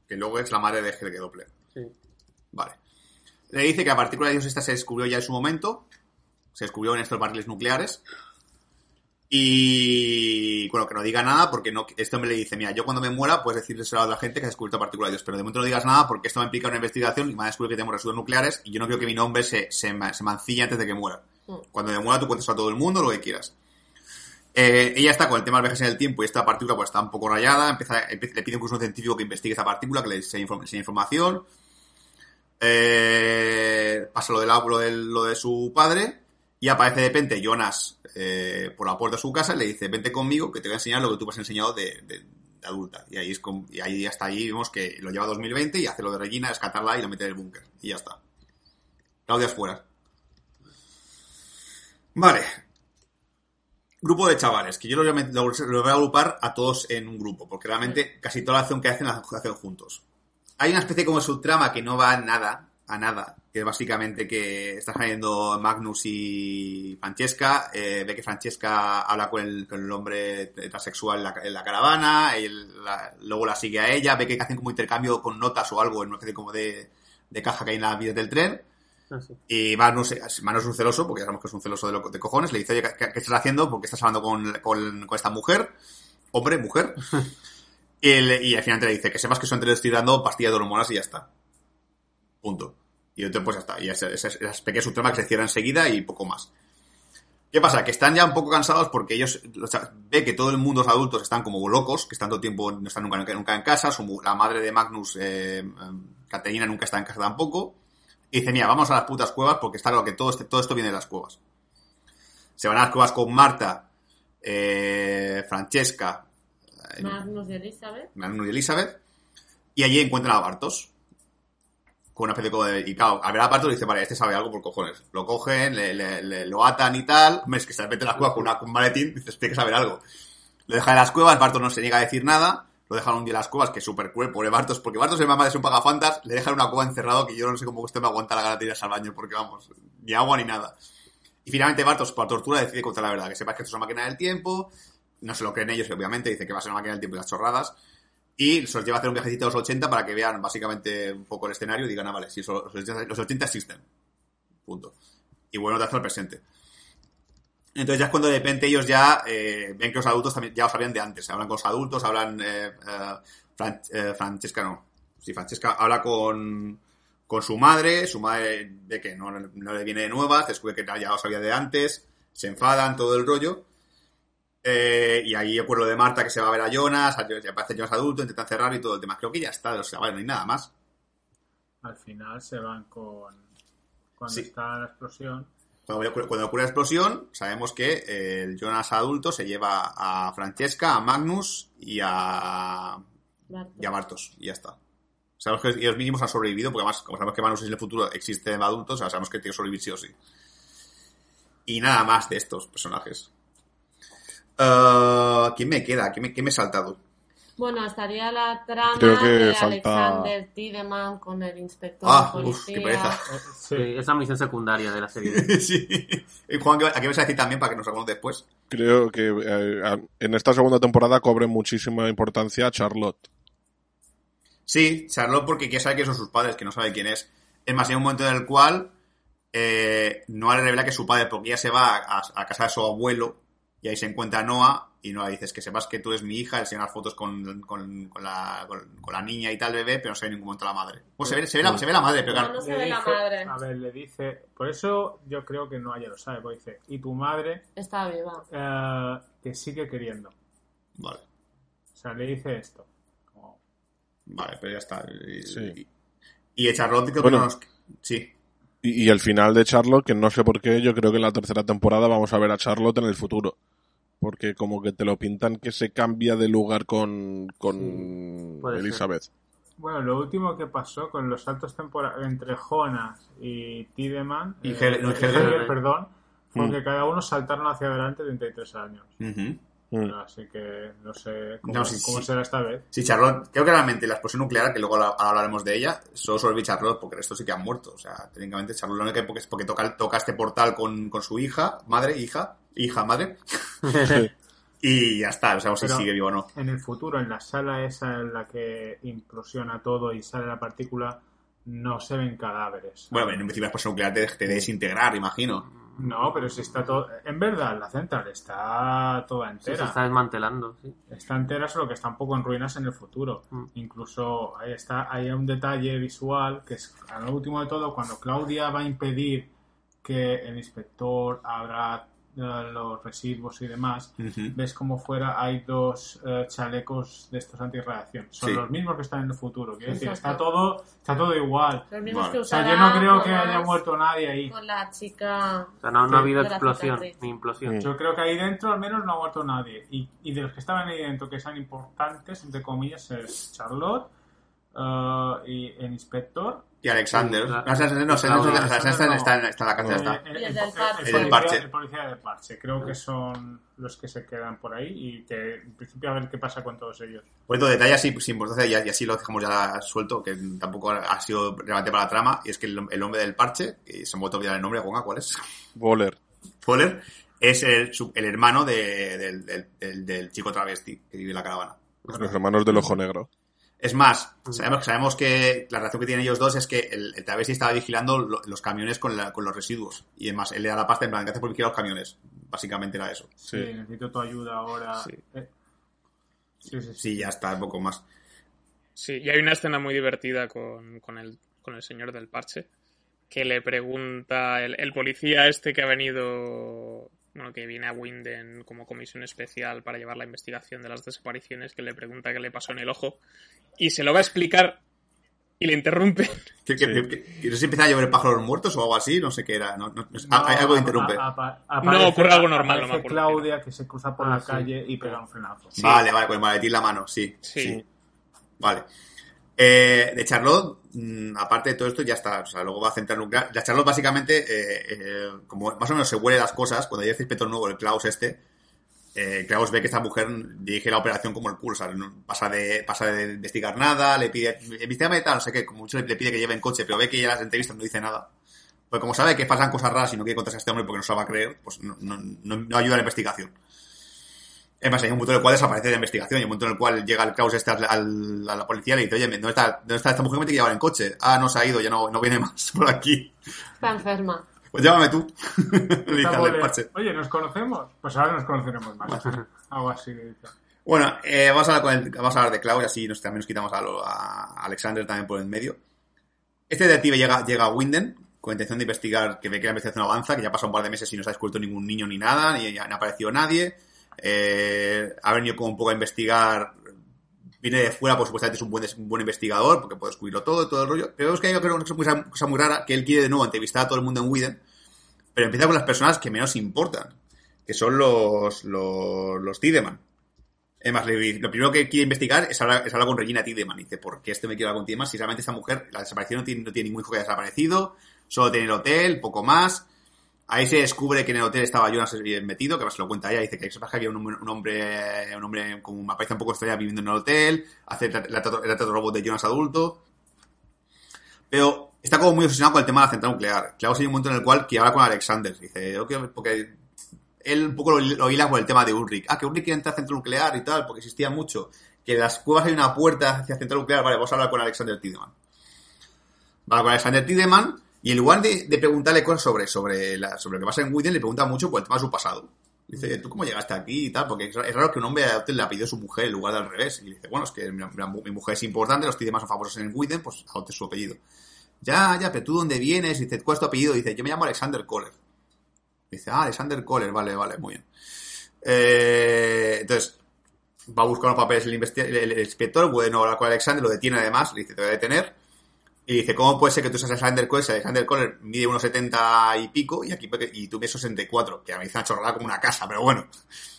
que luego es la madre de Helge Doppler. Sí. Vale. Le dice que la partícula de Dios esta se descubrió ya en su momento, se descubrió en estos barriles nucleares, y bueno, que no diga nada porque no, este hombre le dice, mira, yo cuando me muera puedes decirle a la gente que ha descubierto la partícula de Dios, pero de momento no digas nada porque esto me implica una investigación y me va a descubrir que tenemos residuos nucleares y yo no quiero que mi nombre se, se, se mancille antes de que muera. Mm. Cuando me muera tú cuentas a todo el mundo lo que quieras. Eh, ella está con el tema de viajes en el tiempo y esta partícula pues está un poco rayada, empieza, empie- le pide incluso a un científico que investigue esta partícula, que le enseñe inform- información. Eh, pasa lo, del, lo, del- lo de su padre y aparece de repente Jonas eh, por la puerta de su casa y le dice, vente conmigo que te voy a enseñar lo que tú me has enseñado de, de- de adulta. Y ahí, es con- y ahí hasta ahí vemos que lo lleva a 2020 y hace lo de Regina, rescatarla y lo mete en el búnker. Y ya está. Claudia es fuera. Vale. Grupo de chavales, que yo los voy a agrupar a todos en un grupo, porque realmente casi toda la acción que hacen la hacen juntos. Hay una especie como subtrama que no va a nada, a nada, que es básicamente que está saliendo Magnus y Francesca, eh, ve que Francesca habla con el, con el hombre transexual en la, en la caravana, la- luego la sigue a ella, ve que hacen como intercambio con notas o algo en una especie como de, de caja que hay en la vía del tren, Ah, sí. y Magnus, Magnus es un celoso, porque ya sabemos que es un celoso de, lo- de cojones, le dice, oye, ¿qué, qué estás haciendo? Porque estás hablando con, con, con esta mujer, hombre, mujer. [laughs] y, el- y al final te le dice, que sepas que son te le estoy dando pastillas de hormonas y ya está. Punto. Y entonces pues ya está. Y esa, esa, esa pequeña subtrama que se cierra enseguida y poco más. ¿Qué pasa? Que están ya un poco cansados porque ellos o sea, ve que todo el mundo, los adultos, están como locos, que están todo el tiempo, no están nunca, nunca en casa, su la madre de Magnus, eh, eh, Caterina, nunca está en casa tampoco. Y dice, mira, vamos a las putas cuevas porque está claro que todo, este, todo esto viene de las cuevas. Se van a las cuevas con Marta, eh, Francesca, eh, Magnus y Elizabeth. Magnus y Elizabeth, y allí encuentran a Bartos. Con una especie de... Y claro, al ver a Bartos dice, vale, este sabe algo por cojones. Lo cogen, le, le- le- lo atan y tal. Es que se mete en las cuevas con, una, con un maletín, dices, tiene que saber algo. Lo deja en las cuevas, Bartos no se niega a decir nada. Lo dejan un día en las cuevas, que es súper cruel, pobre Bartos, porque Bartos es mamá de un pagafantas, le dejan en una cueva encerrado que yo no sé cómo usted me aguanta la gana de irse al baño, porque vamos, ni agua ni nada. Y finalmente Bartos, por tortura, decide contar la verdad, que sepas que esto es una máquina del tiempo, no se lo creen ellos, obviamente, dice que va a ser una máquina del tiempo y las chorradas. Y se los lleva a hacer un viajecito a los 80 para que vean básicamente un poco el escenario y digan, ah, vale, sí, eso- los 80, los 80 existen. Punto. Y bueno, te hace el presente. Entonces ya es cuando de repente ellos ya eh, ven que los adultos también ya lo sabían de antes. Hablan con los adultos, hablan... Eh, eh, eh, Francesca no. Sí, Francesca habla con, con su madre. Su madre ve que no, no le viene de nuevas, descubre que ya lo sabía de antes. Se enfadan, todo el rollo. Eh, y ahí ocurre lo de Marta que se va a ver a Jonas, a- ya aparece Jonas adulto, intentan cerrar y todo el tema. Creo que ya está, o sea, vale, no hay nada más. Al final se van con... Cuando Sí. está la explosión, Cuando, cuando ocurre la explosión, sabemos que eh, el Jonas adulto se lleva a Francesca, a Magnus y a, Bartos. y a Bartos. Y ya está. Sabemos que ellos mismos han sobrevivido, porque además, como sabemos que Magnus en el futuro existe en adultos, o sea, sabemos que tiene que sobrevivir sí o sí. Y nada más de estos personajes. Eh, ¿Quién me queda? ¿Quién me, quién me he saltado? Bueno, estaría la trama Creo que de falta- Alexander Tiedemann con el inspector Ah, de uf, qué pereza. Eh, Sí, esa misión secundaria de la serie. [laughs] sí. Eh, Juan, ¿a qué vas a decir también para que nos hagamos después? Creo que eh, a- en esta segunda temporada cobre muchísima importancia Charlotte. Sí, Charlotte porque quiere saber que son sus padres, que no sabe quién es. Es más, hay un momento en el cual eh, Noah le revela que es su padre, porque ella se va a, a casa de su abuelo y ahí se encuentra Noah y Noah dice que sepas que tú eres mi hija, le enseña las fotos con, con, con la, con, con la niña y tal bebé, pero no se ve en ningún momento la madre. Pues se ve, se ve, la, se ve la madre, pero claro, no se Le ve la madre. A ver, le dice. Por eso yo creo que no ella lo sabe. Porque dice, y tu madre Está viva. eh, te sigue queriendo. Vale, O sea, le dice esto. Vale, pero ya está. Y, Sí. y, y Charlotte creo Bueno. que no nos... Sí, Y, y el final de Charlotte, que no sé por qué, yo creo que en la tercera temporada vamos a ver a Charlotte en el futuro. Porque como que te lo pintan que se cambia de lugar con, con ser. Elizabeth. Bueno, lo último que pasó con los saltos temporales entre Jonas y Tideman, Y eh, perdón, fue Mm. que cada uno saltaron hacia adelante 33 años. Ujú. Mm. Así que no sé cómo, No, sí, cómo sí. será esta vez. Sí, Charlotte, creo que realmente la explosión nuclear, que luego habla- hablaremos de ella, solo sobrevive Charlotte porque el resto sí que han muerto. O sea, técnicamente Charlotte lo único que es porque toca, toca este portal con, con su hija, madre, hija, hija, madre, [laughs] y ya está, no sabemos si Pero- sigue vivo o no. En el futuro, en la sala esa en la que implosiona todo y sale la partícula, no se ven cadáveres. Bueno, en un principio la explosión nuclear te, te desintegrar, imagino. No, pero si está todo... En verdad, la central está toda Sí, se entera. está desmantelando, sí. Está entera, solo que está un poco en ruinas en el futuro. Mm. Incluso ahí está, hay un detalle visual que es a lo último de todo, cuando Claudia va a impedir que el inspector abra los residuos y demás, Ujú. ves como fuera hay dos eh, chalecos de estos antirradiación. Son Sí. los mismos que están en el futuro. Quiero decir, está todo, está todo igual. Los mismos Vale. que O sea, yo no creo que haya muerto nadie ahí. Con la chica. O sea, no, no ha Sí, habido explosión ni implosión. Mm. Yo creo que ahí dentro al menos no ha muerto nadie. Y, y de los que estaban ahí dentro, que sean importantes, entre comillas, es Charlotte eh, y el inspector. Y Alexander. No, claro. no, no, no, Alexander está, Alexander en- está en la cárcel, eh, está. el, Y el el- parche. el policía- del parche. Creo que son los que se quedan por ahí y que en principio a ver qué pasa con todos ellos. Por otro detalle así, sin importancia, y y así lo dejamos ya suelto, que tampoco ha sido relevante para la trama, y es que el, el hombre del parche, que se me ha vuelto a olvidar el nombre, Juan, ¿cuál es? Boller. Fuller, es el, su- el hermano de- del, del- del- del chico travesti que vive en la caravana. Los hermanos del ojo negro. Es más, sabemos, sabemos que la relación que tienen ellos dos es que el, el travesti estaba vigilando lo- los camiones con, la- con los residuos. Y además, él le da la pasta en plan, gracias por vigilar los camiones. Básicamente era eso. Sí, Sí. necesito tu ayuda ahora. Sí. Eh, sí, sí, sí. Sí, ya está, un poco más. Sí, y hay una escena muy divertida con, con, el, con el señor del parche, que le pregunta el, el policía este que ha venido, bueno, que viene a Winden como comisión especial para llevar la investigación de las desapariciones, que le pregunta qué le pasó en el ojo, y se lo va a explicar y le interrumpe. ¿Que, que, Sí. no se empieza a llover pájaros muertos o algo así? No sé qué era. No, no- no- No, ah, hay algo que a- interrumpe. a- a- No, aparece- ocurre algo normal, no me aparece acuerdo Claudia que se cruza por Ah, la sí. calle y pega un frenazo. Sí. Vale, vale, con el maletín en la mano, sí. Sí. Vale. Eh, de Charlotte, mm, aparte de todo esto, ya está. O sea, luego va a centrar nuclear. La Charlotte, básicamente, eh, eh, como más o menos se huele las cosas, cuando llega el inspector nuevo, el Klaus este, eh, Klaus ve que esta mujer dirige la operación como el culo. No- pasa de, pasa de investigar nada, le pide, investigame tal, no sé qué, como mucho le, pide que lleve en coche, pero ve que ya las entrevistas no dice nada. Pues como sabe que pasan cosas raras y no quiere contarse a este hombre porque no se va a creer, pues no, no- no ayuda a la investigación. Es más, hay un momento en el cual desaparece de la investigación y un momento en el cual llega el Klaus este al, al- a la policía y le dice, oye, ¿dónde está, ¿dónde está esta mujer que me tiene que llevar en coche? Ah, no se ha ido, ya no, no viene más por aquí. Está enferma. Pues llámame tú. [laughs] parche. Oye, ¿nos conocemos? Pues ahora nos conoceremos más. [laughs] Algo así. Bueno, eh, vamos, a hablar con el- vamos a hablar de Klaus y así nos, también nos quitamos a, lo- a Alexander también por el medio. Este detective llega, llega a Winden con intención de investigar, que ve que la investigación avanza, que ya ha pasado un par de meses y no se ha descubierto ningún niño ni nada, ni ha aparecido nadie. Eh, ha venido como un poco a investigar. Viene de fuera, pues supuestamente es un buen, investigador, porque puede descubrirlo todo, todo el rollo. Pero vemos que hay una cosa, muy rara, que él quiere de nuevo entrevistar a todo el mundo en Widen, pero empieza con las personas que menos importan, que son los, los, los Tideman. Es más, le- lo primero que quiere investigar es hablar con Regina Tideman. Y dice, ¿por qué este me quiere hablar con Tideman? Si realmente esta mujer, la desaparición no tiene, no tiene ningún hijo que haya desaparecido, solo tiene el hotel, poco más. Ahí se descubre que en el hotel estaba Jonas metido, que además se lo cuenta ella, dice que que había un, hombre- un hombre, como me parece un poco extraña viviendo en el hotel, hace el tra- el trato el trato robot de Jonas adulto. Pero está como muy obsesionado con el tema de la central nuclear. Claro, hay un momento en el cual que habla con Alexander. Dice, ok, porque él un poco lo, lo hila con el tema de Ulrich. Ah, que Ulrich quiere entrar a central nuclear y tal, porque existía mucho. Que en las cuevas hay una puerta hacia central nuclear. Vale, vamos a hablar con Alexander Tiedemann. Va con Alexander Tiedemann y en lugar de, de preguntarle cosas sobre, sobre, la, sobre lo que pasa en Widen, le pregunta mucho por el tema de su pasado. Dice, ¿tú cómo llegaste aquí y tal? Porque es raro que un hombre adopte le apellido a su mujer en lugar de al revés. Y dice, bueno, es que mi, mujer es importante, los Tiedemann son famosos en Widen, pues adopte su apellido. Ya, ya, pero tú dónde vienes? Dice, ¿cuál es tu apellido? Dice, yo me llamo Alexander Kohler. Dice, ah, Alexander Kohler, vale, vale, muy bien. Eh, entonces, va a buscar los papeles el, el- el inspector, bueno, hablar con Alexander, lo detiene además, le dice, te voy a detener. Y dice, ¿cómo puede ser que tú seas Alexander Kohler? Si Alexander Kohler mide unos 70 y pico y aquí y tú mides 64, que a mí me dice una chorrada como una casa, pero bueno,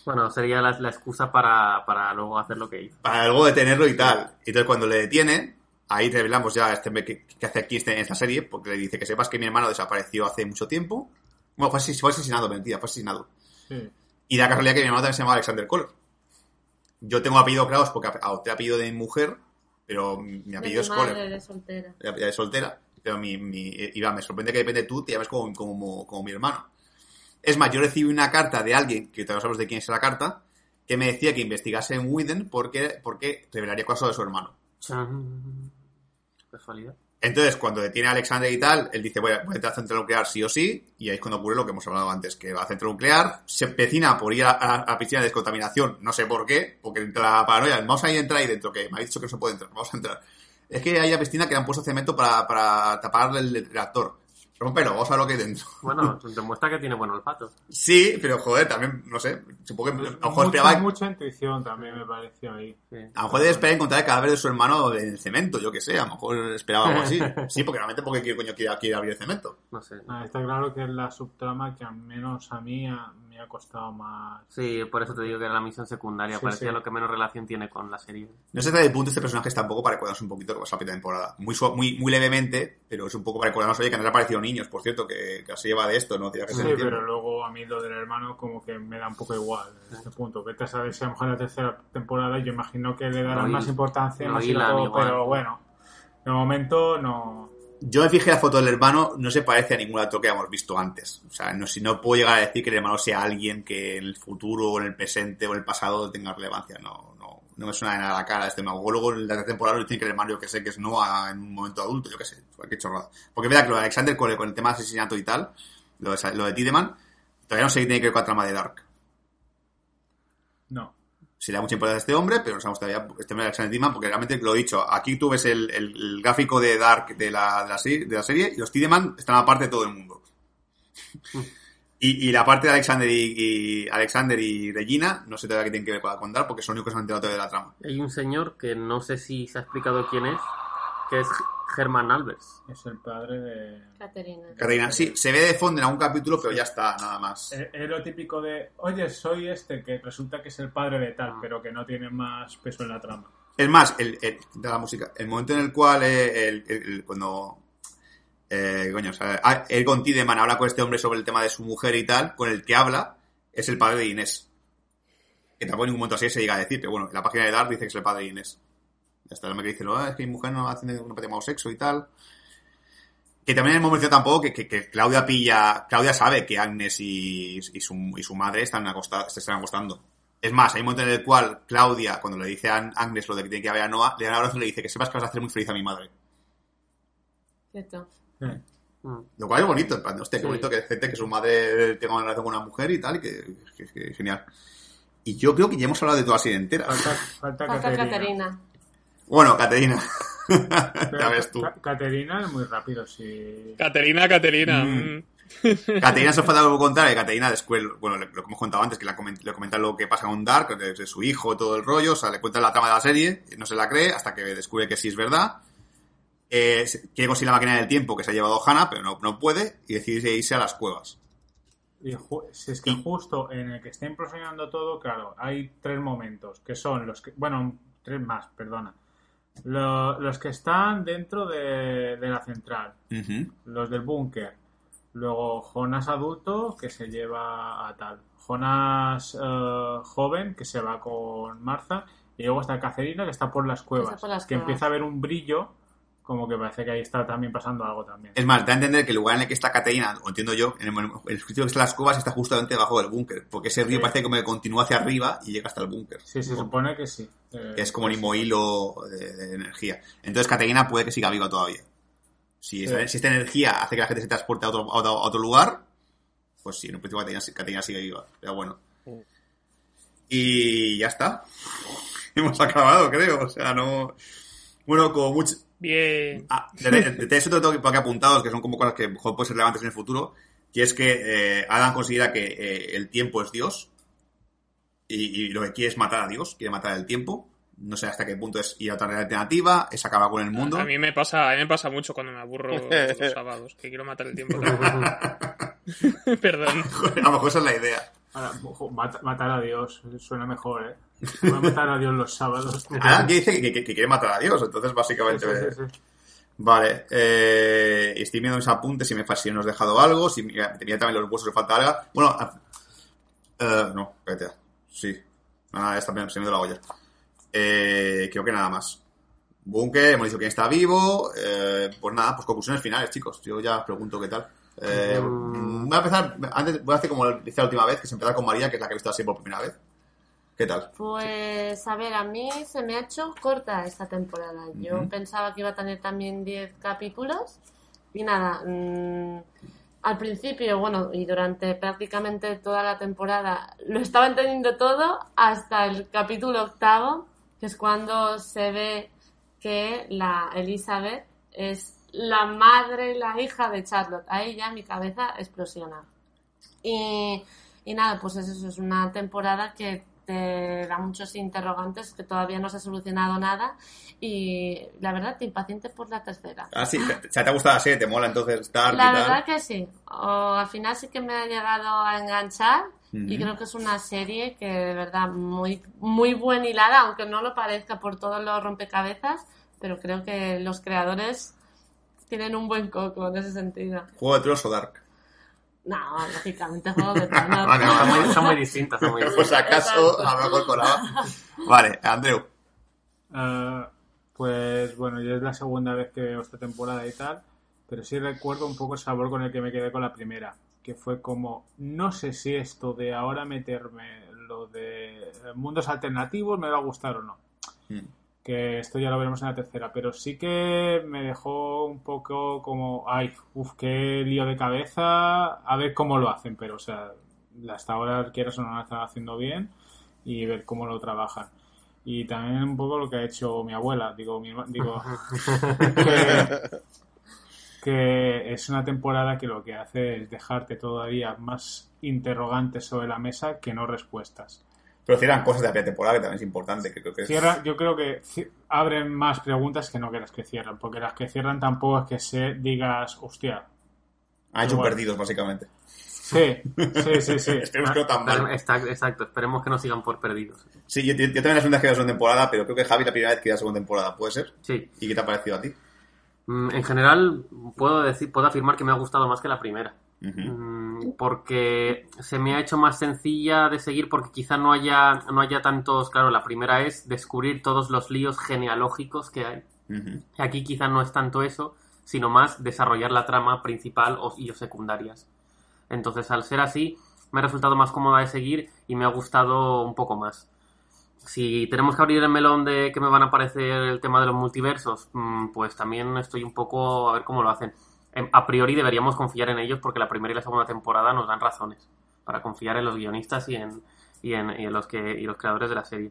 Bueno, sería la, la excusa para, para luego hacer lo que hizo. para luego detenerlo y tal. Entonces cuando le detienen, ahí revelamos ya este que, que hace aquí este- en esta serie, porque le dice que sepas que mi hermano desapareció hace mucho tiempo. Bueno, fue, ases- fue asesinado, mentira, fue asesinado. Sí. Y da casualidad que mi hermano también se llama Alexander Kohler. Yo tengo apellido Kraus porque adopté apellido de mi mujer, pero mi apellido es Kohler. de soltera. Ya ya es soltera, pero mi, mi, Iván, me sorprende que depende tú, te llames como, como, como mi hermano. Es más, yo recibí una carta de alguien, que todavía no sabemos de quién es la carta, que me decía que investigase en Widen porque, porque revelaría cosas de su hermano. Chan. Casualidad. Entonces, cuando detiene a Alexander y tal, él dice, voy a, voy a entrar a central nuclear sí o sí, y ahí es cuando ocurre lo que hemos hablado antes, que va a central nuclear, se empecina por ir a, la piscina de descontaminación, no sé por qué, porque entra la paranoia, vamos a ir a entrar ahí dentro, que me ha dicho que no se puede entrar, vamos a entrar. Es que hay una piscina que le han puesto cemento para, para tapar el reactor. Rómpelo, vamos a ver lo que hay dentro. Bueno, [laughs] demuestra que tiene buen olfato. Sí, pero joder, también, no sé, supongo que a lo mejor esperaba... mucha intuición también me pareció ahí. Sí. A lo mejor debe esperar encontrar el cadáver de su hermano en el cemento, yo que sé, a lo mejor esperaba algo así. [laughs] Sí, porque realmente porque quiere, coño quiere, quiere abrir el cemento. No sé. Ah, está claro que es la subtrama que al menos a mí a- me ha costado más. Sí, por eso te digo que era la misión secundaria. Sí, Parecía sí. lo que menos relación tiene con la serie. No sé hasta qué punto este personaje está un poco para recordarnos un poquito lo que pasa la primera temporada. Muy, sua- muy, muy levemente, pero es un poco para recordarnos, oye, que no han aparecido niños, por cierto, que, que se lleva de esto, ¿no? Que Sí, se pero luego a mí lo del hermano como que me da un poco igual en este punto. Vete a saber si a lo mejor en la tercera temporada yo imagino que le darán Lo más importancia, lo más hilo, igual. pero bueno, de momento no. Yo me fijé la foto del hermano, no se parece a ningún otro que hayamos visto antes. O sea, no, si no puedo llegar a decir que el hermano sea alguien que en el futuro, o en el presente, o en el pasado tenga relevancia. No, no, no me suena de nada la cara este mago. Luego en la temporada dicen que el hermano, que sé, que es Noah en un momento adulto, yo que sé. Qué chorrada. Porque verdad que lo de Alexander con el, con el tema de asesinato y tal, lo de, lo de Tideman, todavía no sé qué tiene que ver con la trama de Dark. Se le da mucha importancia a este hombre, pero no sabemos todavía este hombre de Alexander Tideman, porque realmente lo he dicho, aquí tú ves el, el- el gráfico de Dark de la, de la, serie, de la serie y los Tideman están aparte de todo el mundo. Y, y la parte de Alexander y, y Alexander y Regina, no sé todavía qué tienen que ver con, Dark, porque son los únicos que se han enterado de la trama. Hay un señor que no sé si se ha explicado quién es, que es Germán Albers. Es el padre de. Caterina. Catarina, sí, se ve de fondo en algún capítulo, pero ya está, nada más. Es es lo típico de, oye, soy este, que resulta que es el padre de tal, Ah. pero que no tiene más peso en la trama. Es más, el, el- de la música, el momento en el cual eh, el, el- el- cuando eh, coño, o sea, ah, él con Tideman habla con este hombre sobre el tema de su mujer y tal, con el que habla es el padre de Inés. Que tampoco en ningún momento así se llega a decir, pero bueno, en la página de Dark dice que es el padre de Inés. El hombre que dice, "Ah, es que mi mujer no hace un llamado sexo y tal. Que también hemos mencionado tampoco que, que, que Claudia pilla, Claudia sabe que Agnes y, y, su, y su madre están acostados, se están acostando. Es más, hay un momento en el cual Claudia, cuando le dice a Agnes lo de que tiene que haber a Noah, le da un abrazo y le dice que sepas que vas a hacer muy feliz a mi madre. Cierto. Eh, Mm. Lo cual es bonito, en plan, hostia, qué Sí. bonito que gente que su madre tenga una relación con una mujer y tal, y que, que- que- genial. Y yo creo que ya hemos hablado de toda la serie entera. Falta, falta, Falta Caterina. Caterina. Bueno, Caterina. [laughs] Ya ves tú. Ca- Caterina es muy rápido, sí. Caterina, Caterina. Mm. mm. [laughs] Caterina se os falta algo contar, que Caterina después, bueno, lo que hemos contado antes, que le, comen- le comenta lo que pasa con Dark, de, de su hijo, todo el rollo, o sea, le cuenta la trama de la serie, no se la cree hasta que descubre que sí es verdad. Eh, quiere conseguir la máquina del tiempo que se ha llevado Hannah, pero no, no puede, y decide irse a las cuevas. Y si es que justo en el que está implosionando todo, claro, hay tres momentos, que son los que, bueno, tres más, perdona. Lo- los que están dentro de, de la central, los del búnker. Luego Jonas adulto que se lleva a tal. Jonas eh, joven que se va con Martha. Y luego está Cacerina que está por las cuevas. por las que cuevas. empieza a ver un brillo, como que parece que ahí está también pasando algo también. Es más, da a entender que el lugar en el que está Caterina, o entiendo yo, en el, el sitio que está las cuevas está justamente debajo del búnker. Porque ese río Sí. parece como que continúa hacia arriba y llega hasta el búnker. Sí, se supone que sí. Eh, es como el mismo hilo de, de energía. Entonces Caterina puede que siga viva todavía. Si, esta, si esta energía hace que la gente se transporte a otro, a otro, a otro lugar, pues sí, en un principio Caterina, Caterina sigue viva. Pero bueno. Y ya está. [laughs] Hemos acabado, creo. O sea, no... Bueno, como mucho... Bien. Ah, de, de- de eso tengo que- por aquí apuntados, que son como cosas que mejor pueden ser relevantes en el futuro, que es que eh, Adam considera que eh, el tiempo es Dios y, y lo que quiere es matar a Dios, quiere matar el tiempo. No sé hasta qué punto es ir a otra alternativa, es acabar con el mundo. A mí me pasa, a mí me pasa mucho cuando me aburro [laughs] los sábados, que quiero matar el tiempo. [laughs] [laughs] Perdón. A lo mejor esa es la idea. Ahora, ojo, matar a Dios suena mejor, ¿eh? Voy a matar a Dios los sábados. Adam [laughs] que dice que, que- que quiere matar a Dios, entonces básicamente... Sí, sí, sí. Vale, eh, estoy viendo mis apuntes si me si nos he dejado algo, si mira, tenía también los huesos que falta algo. Bueno, ah, eh, no, espérate, sí. Nada, está bien, se me dio la olla. Eh, creo que nada más. Búnker, hemos dicho quién está vivo. eh, pues nada, pues conclusiones finales, chicos. Yo ya os pregunto qué tal. Eh, Mm. voy a empezar, antes voy a hacer como lo hice la última vez, que es empezar con María, que es la que he visto así por primera vez. ¿Qué tal? Pues a ver, a mí se me ha hecho corta esta temporada. Yo Ujú. pensaba que iba a tener también 10 capítulos y nada, mm, al principio, bueno, y durante prácticamente toda la temporada lo estaba entendiendo todo hasta el capítulo octavo, que es cuando se ve que la Elizabeth es la madre y la hija de Charlotte. Ahí ya mi cabeza explosiona. Y, y nada, pues es eso, es una temporada que te da muchos interrogantes, que todavía no se ha solucionado nada y la verdad te impaciente por la tercera. Ah, sí, te, te ha gustado la serie, te mola entonces estar La y tal. verdad que sí, o, al final sí que me ha llegado a enganchar y creo que es una serie que de verdad muy, muy buen hilada, aunque no lo parezca por todos los rompecabezas, pero creo que los creadores tienen un buen coco en ese sentido. Juego de Tronos o Dark. No, lógicamente Juego de Tronos. [laughs] Vale, Son vale. muy, son muy distintas, son muy [laughs] Pues distintas. acaso, Exacto. a lo mejor colaba. Vale, Andreu. Eh, pues bueno, yo es la segunda vez que veo esta temporada y tal, pero sí recuerdo un poco el sabor con el que me quedé con la primera, que fue como, no sé si esto de ahora meterme lo de mundos alternativos me va a gustar o no. Mm. Que esto ya lo veremos en la tercera, pero sí que me dejó un poco como, ay, uff, qué lío de cabeza, a ver cómo lo hacen, pero o sea, hasta ahora quieras o no lo están haciendo bien y ver cómo lo trabajan. Y también un poco lo que ha hecho mi abuela, digo, mi, digo [laughs] que, que es una temporada que lo que hace es dejarte todavía más interrogantes sobre la mesa que no respuestas. Pero cierran cosas de la primera temporada que también es importante. Que creo que es- Cierra, yo creo que abren más preguntas que no que las que cierran, porque las que cierran tampoco es que se digas, hostia. Ha hecho Igual. perdidos, básicamente. Sí, sí, sí, sí. [laughs] Esperemos que no tan Pero- mal. está- exacto, esperemos que no sigan por perdidos. Sí, yo, yo- yo también la segunda vez que la segunda temporada, pero creo que Javi la primera vez que la segunda temporada, ¿puede ser? Sí. ¿Y qué te ha parecido a ti? Mm, En general, puedo decir, puedo afirmar que me ha gustado más que la primera. Mm, porque se me ha hecho más sencilla de seguir porque quizá no haya no haya tantos claro la primera es descubrir todos los líos genealógicos que hay. Aquí quizá no es tanto eso sino más desarrollar la trama principal o, y o secundarias. Entonces al ser así me ha resultado más cómoda de seguir y me ha gustado un poco más. Si tenemos que abrir el melón de que me van a aparecer el tema de los multiversos, mm, pues también estoy un poco a ver cómo lo hacen. Em, A priori deberíamos confiar en ellos porque la primera y la segunda temporada nos dan razones para confiar en los guionistas y en, y en, y en los, que, y los creadores de la serie.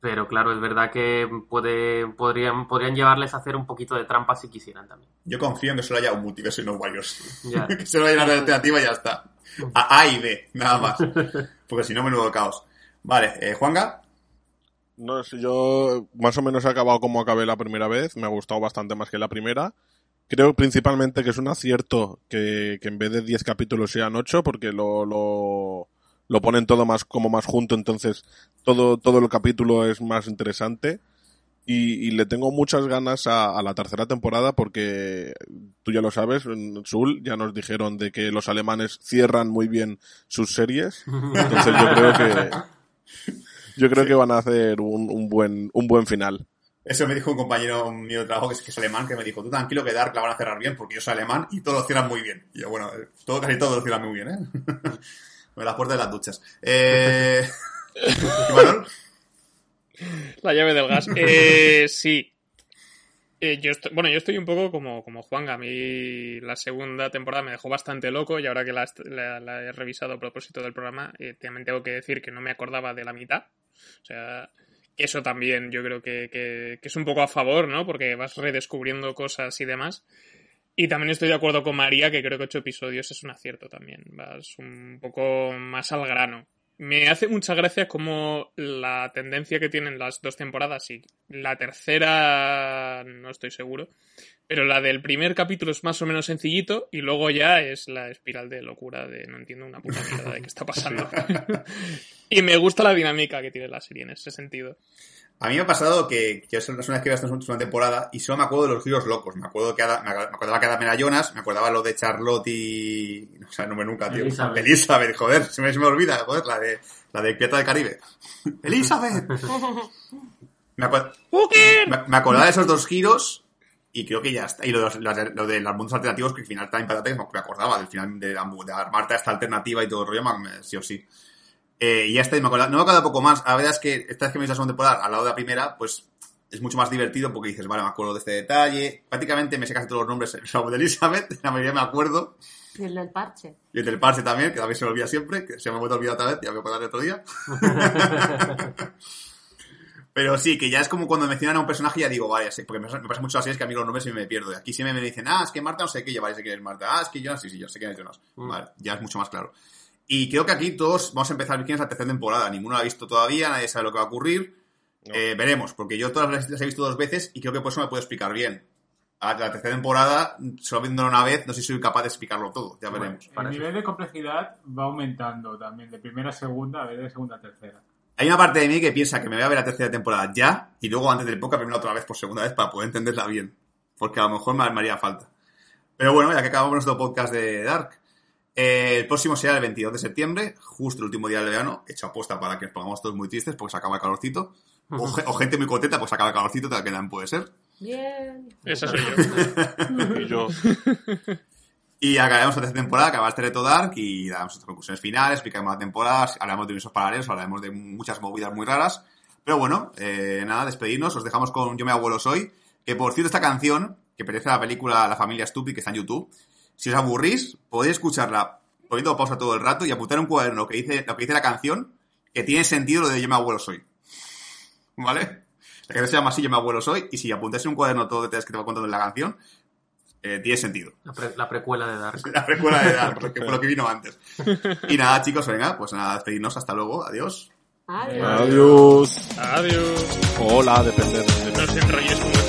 Pero claro, es verdad que puede, podrían, podrían llevarles a hacer un poquito de trampa si quisieran también. Yo confío en que solo haya un multiverso y no varios. [laughs] Que solo haya una alternativa y ya está. A, A y B, nada más. [laughs] Porque si no, menudo caos. Vale, eh, Juanga. No sé, yo más o menos he acabado como acabé la primera vez. Me ha gustado bastante más que la primera. Creo principalmente que es un acierto que, que en vez de 10 capítulos sean 8 porque lo, lo, lo ponen todo más como más junto, entonces todo, todo el capítulo es más interesante. Y, y le tengo muchas ganas a, a, la tercera temporada porque tú ya lo sabes, en Sul ya nos dijeron de que los alemanes cierran muy bien sus series. Entonces yo creo que [laughs] yo creo sí. que van a hacer un, un, buen un buen final. Eso me dijo un compañero mío de trabajo que es, que es alemán que me dijo, tú tranquilo que Dark la van a cerrar bien porque yo soy alemán y todos lo cierran muy bien. Y yo, bueno, todo, casi todo lo cierran muy bien, ¿eh? me [laughs] las puertas de las duchas. Eh... [laughs] La llave del gas. Eh, [laughs] sí. Eh, yo estoy, bueno, yo estoy un poco como, como Juan. A mí la segunda temporada me dejó bastante loco y ahora que la, la, la he revisado a propósito del programa, eh, también tengo que decir que no me acordaba de la mitad. O sea, eso también yo creo que, que, es un poco a favor, ¿no? Porque vas redescubriendo cosas y demás. Y también estoy de acuerdo con María, que creo que ocho episodios es un acierto también. Vas un poco más al grano me hace mucha gracia como la tendencia que tienen las dos temporadas y la tercera no estoy seguro, pero la del primer capítulo es más o menos sencillito y luego ya es la espiral de locura de no entiendo una puta mierda de qué está pasando. [laughs] y me gusta la dinámica que tiene la serie en ese sentido. A mí me ha pasado que, que es una vez que veo esta última temporada y solo me acuerdo de los giros locos. Me acuerdo que me acordaba que era Jonas, me acordaba lo de Charlotte y. O sea, no me nunca, tío. Elizabeth. Elizabeth, joder, se me, se me olvida, joder, la de, la de Pirata del Caribe. [laughs] ¡Elizabeth! me, acuerdo, me, me, acordaba de esos dos giros y creo que ya está. Y lo de, lo de, lo de los mundos alternativos, que al final también para me acordaba del final de, de armarte esta alternativa y todo el rollo, sí o sí. Eh, y ya está, y me acuerdo, no me acuerdo poco más. La verdad es que esta vez que me hice la segunda temporada al lado de la primera, pues es mucho más divertido porque dices, vale, me acuerdo de este detalle. Prácticamente me sé casi todos los nombres, [laughs] salvo de Elizabeth, [laughs] la mayoría me acuerdo. Y el del parche. Y el del parche también, que también se me olvida siempre, que se me ha vuelto a olvidar otra vez, ya me acuerdo otro día. [laughs] Pero sí, que ya es como cuando mencionan a un personaje y ya digo, vale, sí, porque me pasa, me pasa mucho así, es que a mí los nombres y me pierdo. Aquí siempre me dicen, ah, es que Marta no sé qué, ya vale, sé quién es Marta. Ah, es que Jonas, sí, sí, yo sé quién es Jonas. Mm. Vale, ya es mucho más claro. Y creo que aquí todos vamos a empezar quién es la tercera temporada. Ninguno la ha visto todavía, nadie sabe lo que va a ocurrir. No. Eh, veremos, porque yo todas las he visto dos veces y creo que por eso me puedo explicar bien. A la tercera temporada, solo viéndolo una vez, no sé si soy capaz de explicarlo todo. Ya veremos. Bueno, el nivel de complejidad va aumentando también, de primera a segunda, a ver de segunda a tercera. Hay una parte de mí que piensa que me voy a ver la tercera temporada ya y luego antes del podcast verla otra vez por segunda vez para poder entenderla bien. Porque a lo mejor me haría falta. Pero bueno, ya que acabamos nuestro podcast de Dark, eh, el próximo será el 22 de septiembre, justo el último día del verano, hecho apuesta para que nos pongamos todos muy tristes porque se acaba el calorcito. O, [laughs] o gente muy contenta pues se acaba el calorcito, tal que también puede ser. Bien. Esa soy yo. [laughs] y yo. Y acabaremos la tercera temporada, acabará este reto Dark y daremos nuestras conclusiones finales, explicaremos la temporada, hablaremos de universos paralelos, hablaremos de muchas movidas muy raras. Pero bueno, eh, nada, despedirnos, os dejamos con Yo me abuelo soy, que por cierto esta canción, que pertenece a la película La familia Stupid, que está en YouTube, si os aburrís, podéis escucharla poniendo pausa todo el rato y apuntar un cuaderno lo que dice, lo que dice la canción, que tiene sentido lo de yo me abuelo soy. ¿Vale? La canción se llama así, yo me abuelo soy, y si apuntáis en un cuaderno todo detalles que te va contando en la canción, eh, tiene sentido. La, pre la, precuela de Dark. La precuela de Dark, porque fue lo que vino antes. [laughs] Y nada, chicos, venga, pues nada, despedirnos, hasta luego, adiós. Adiós. Adiós. Adiós. Hola, depende de... No os enrolléis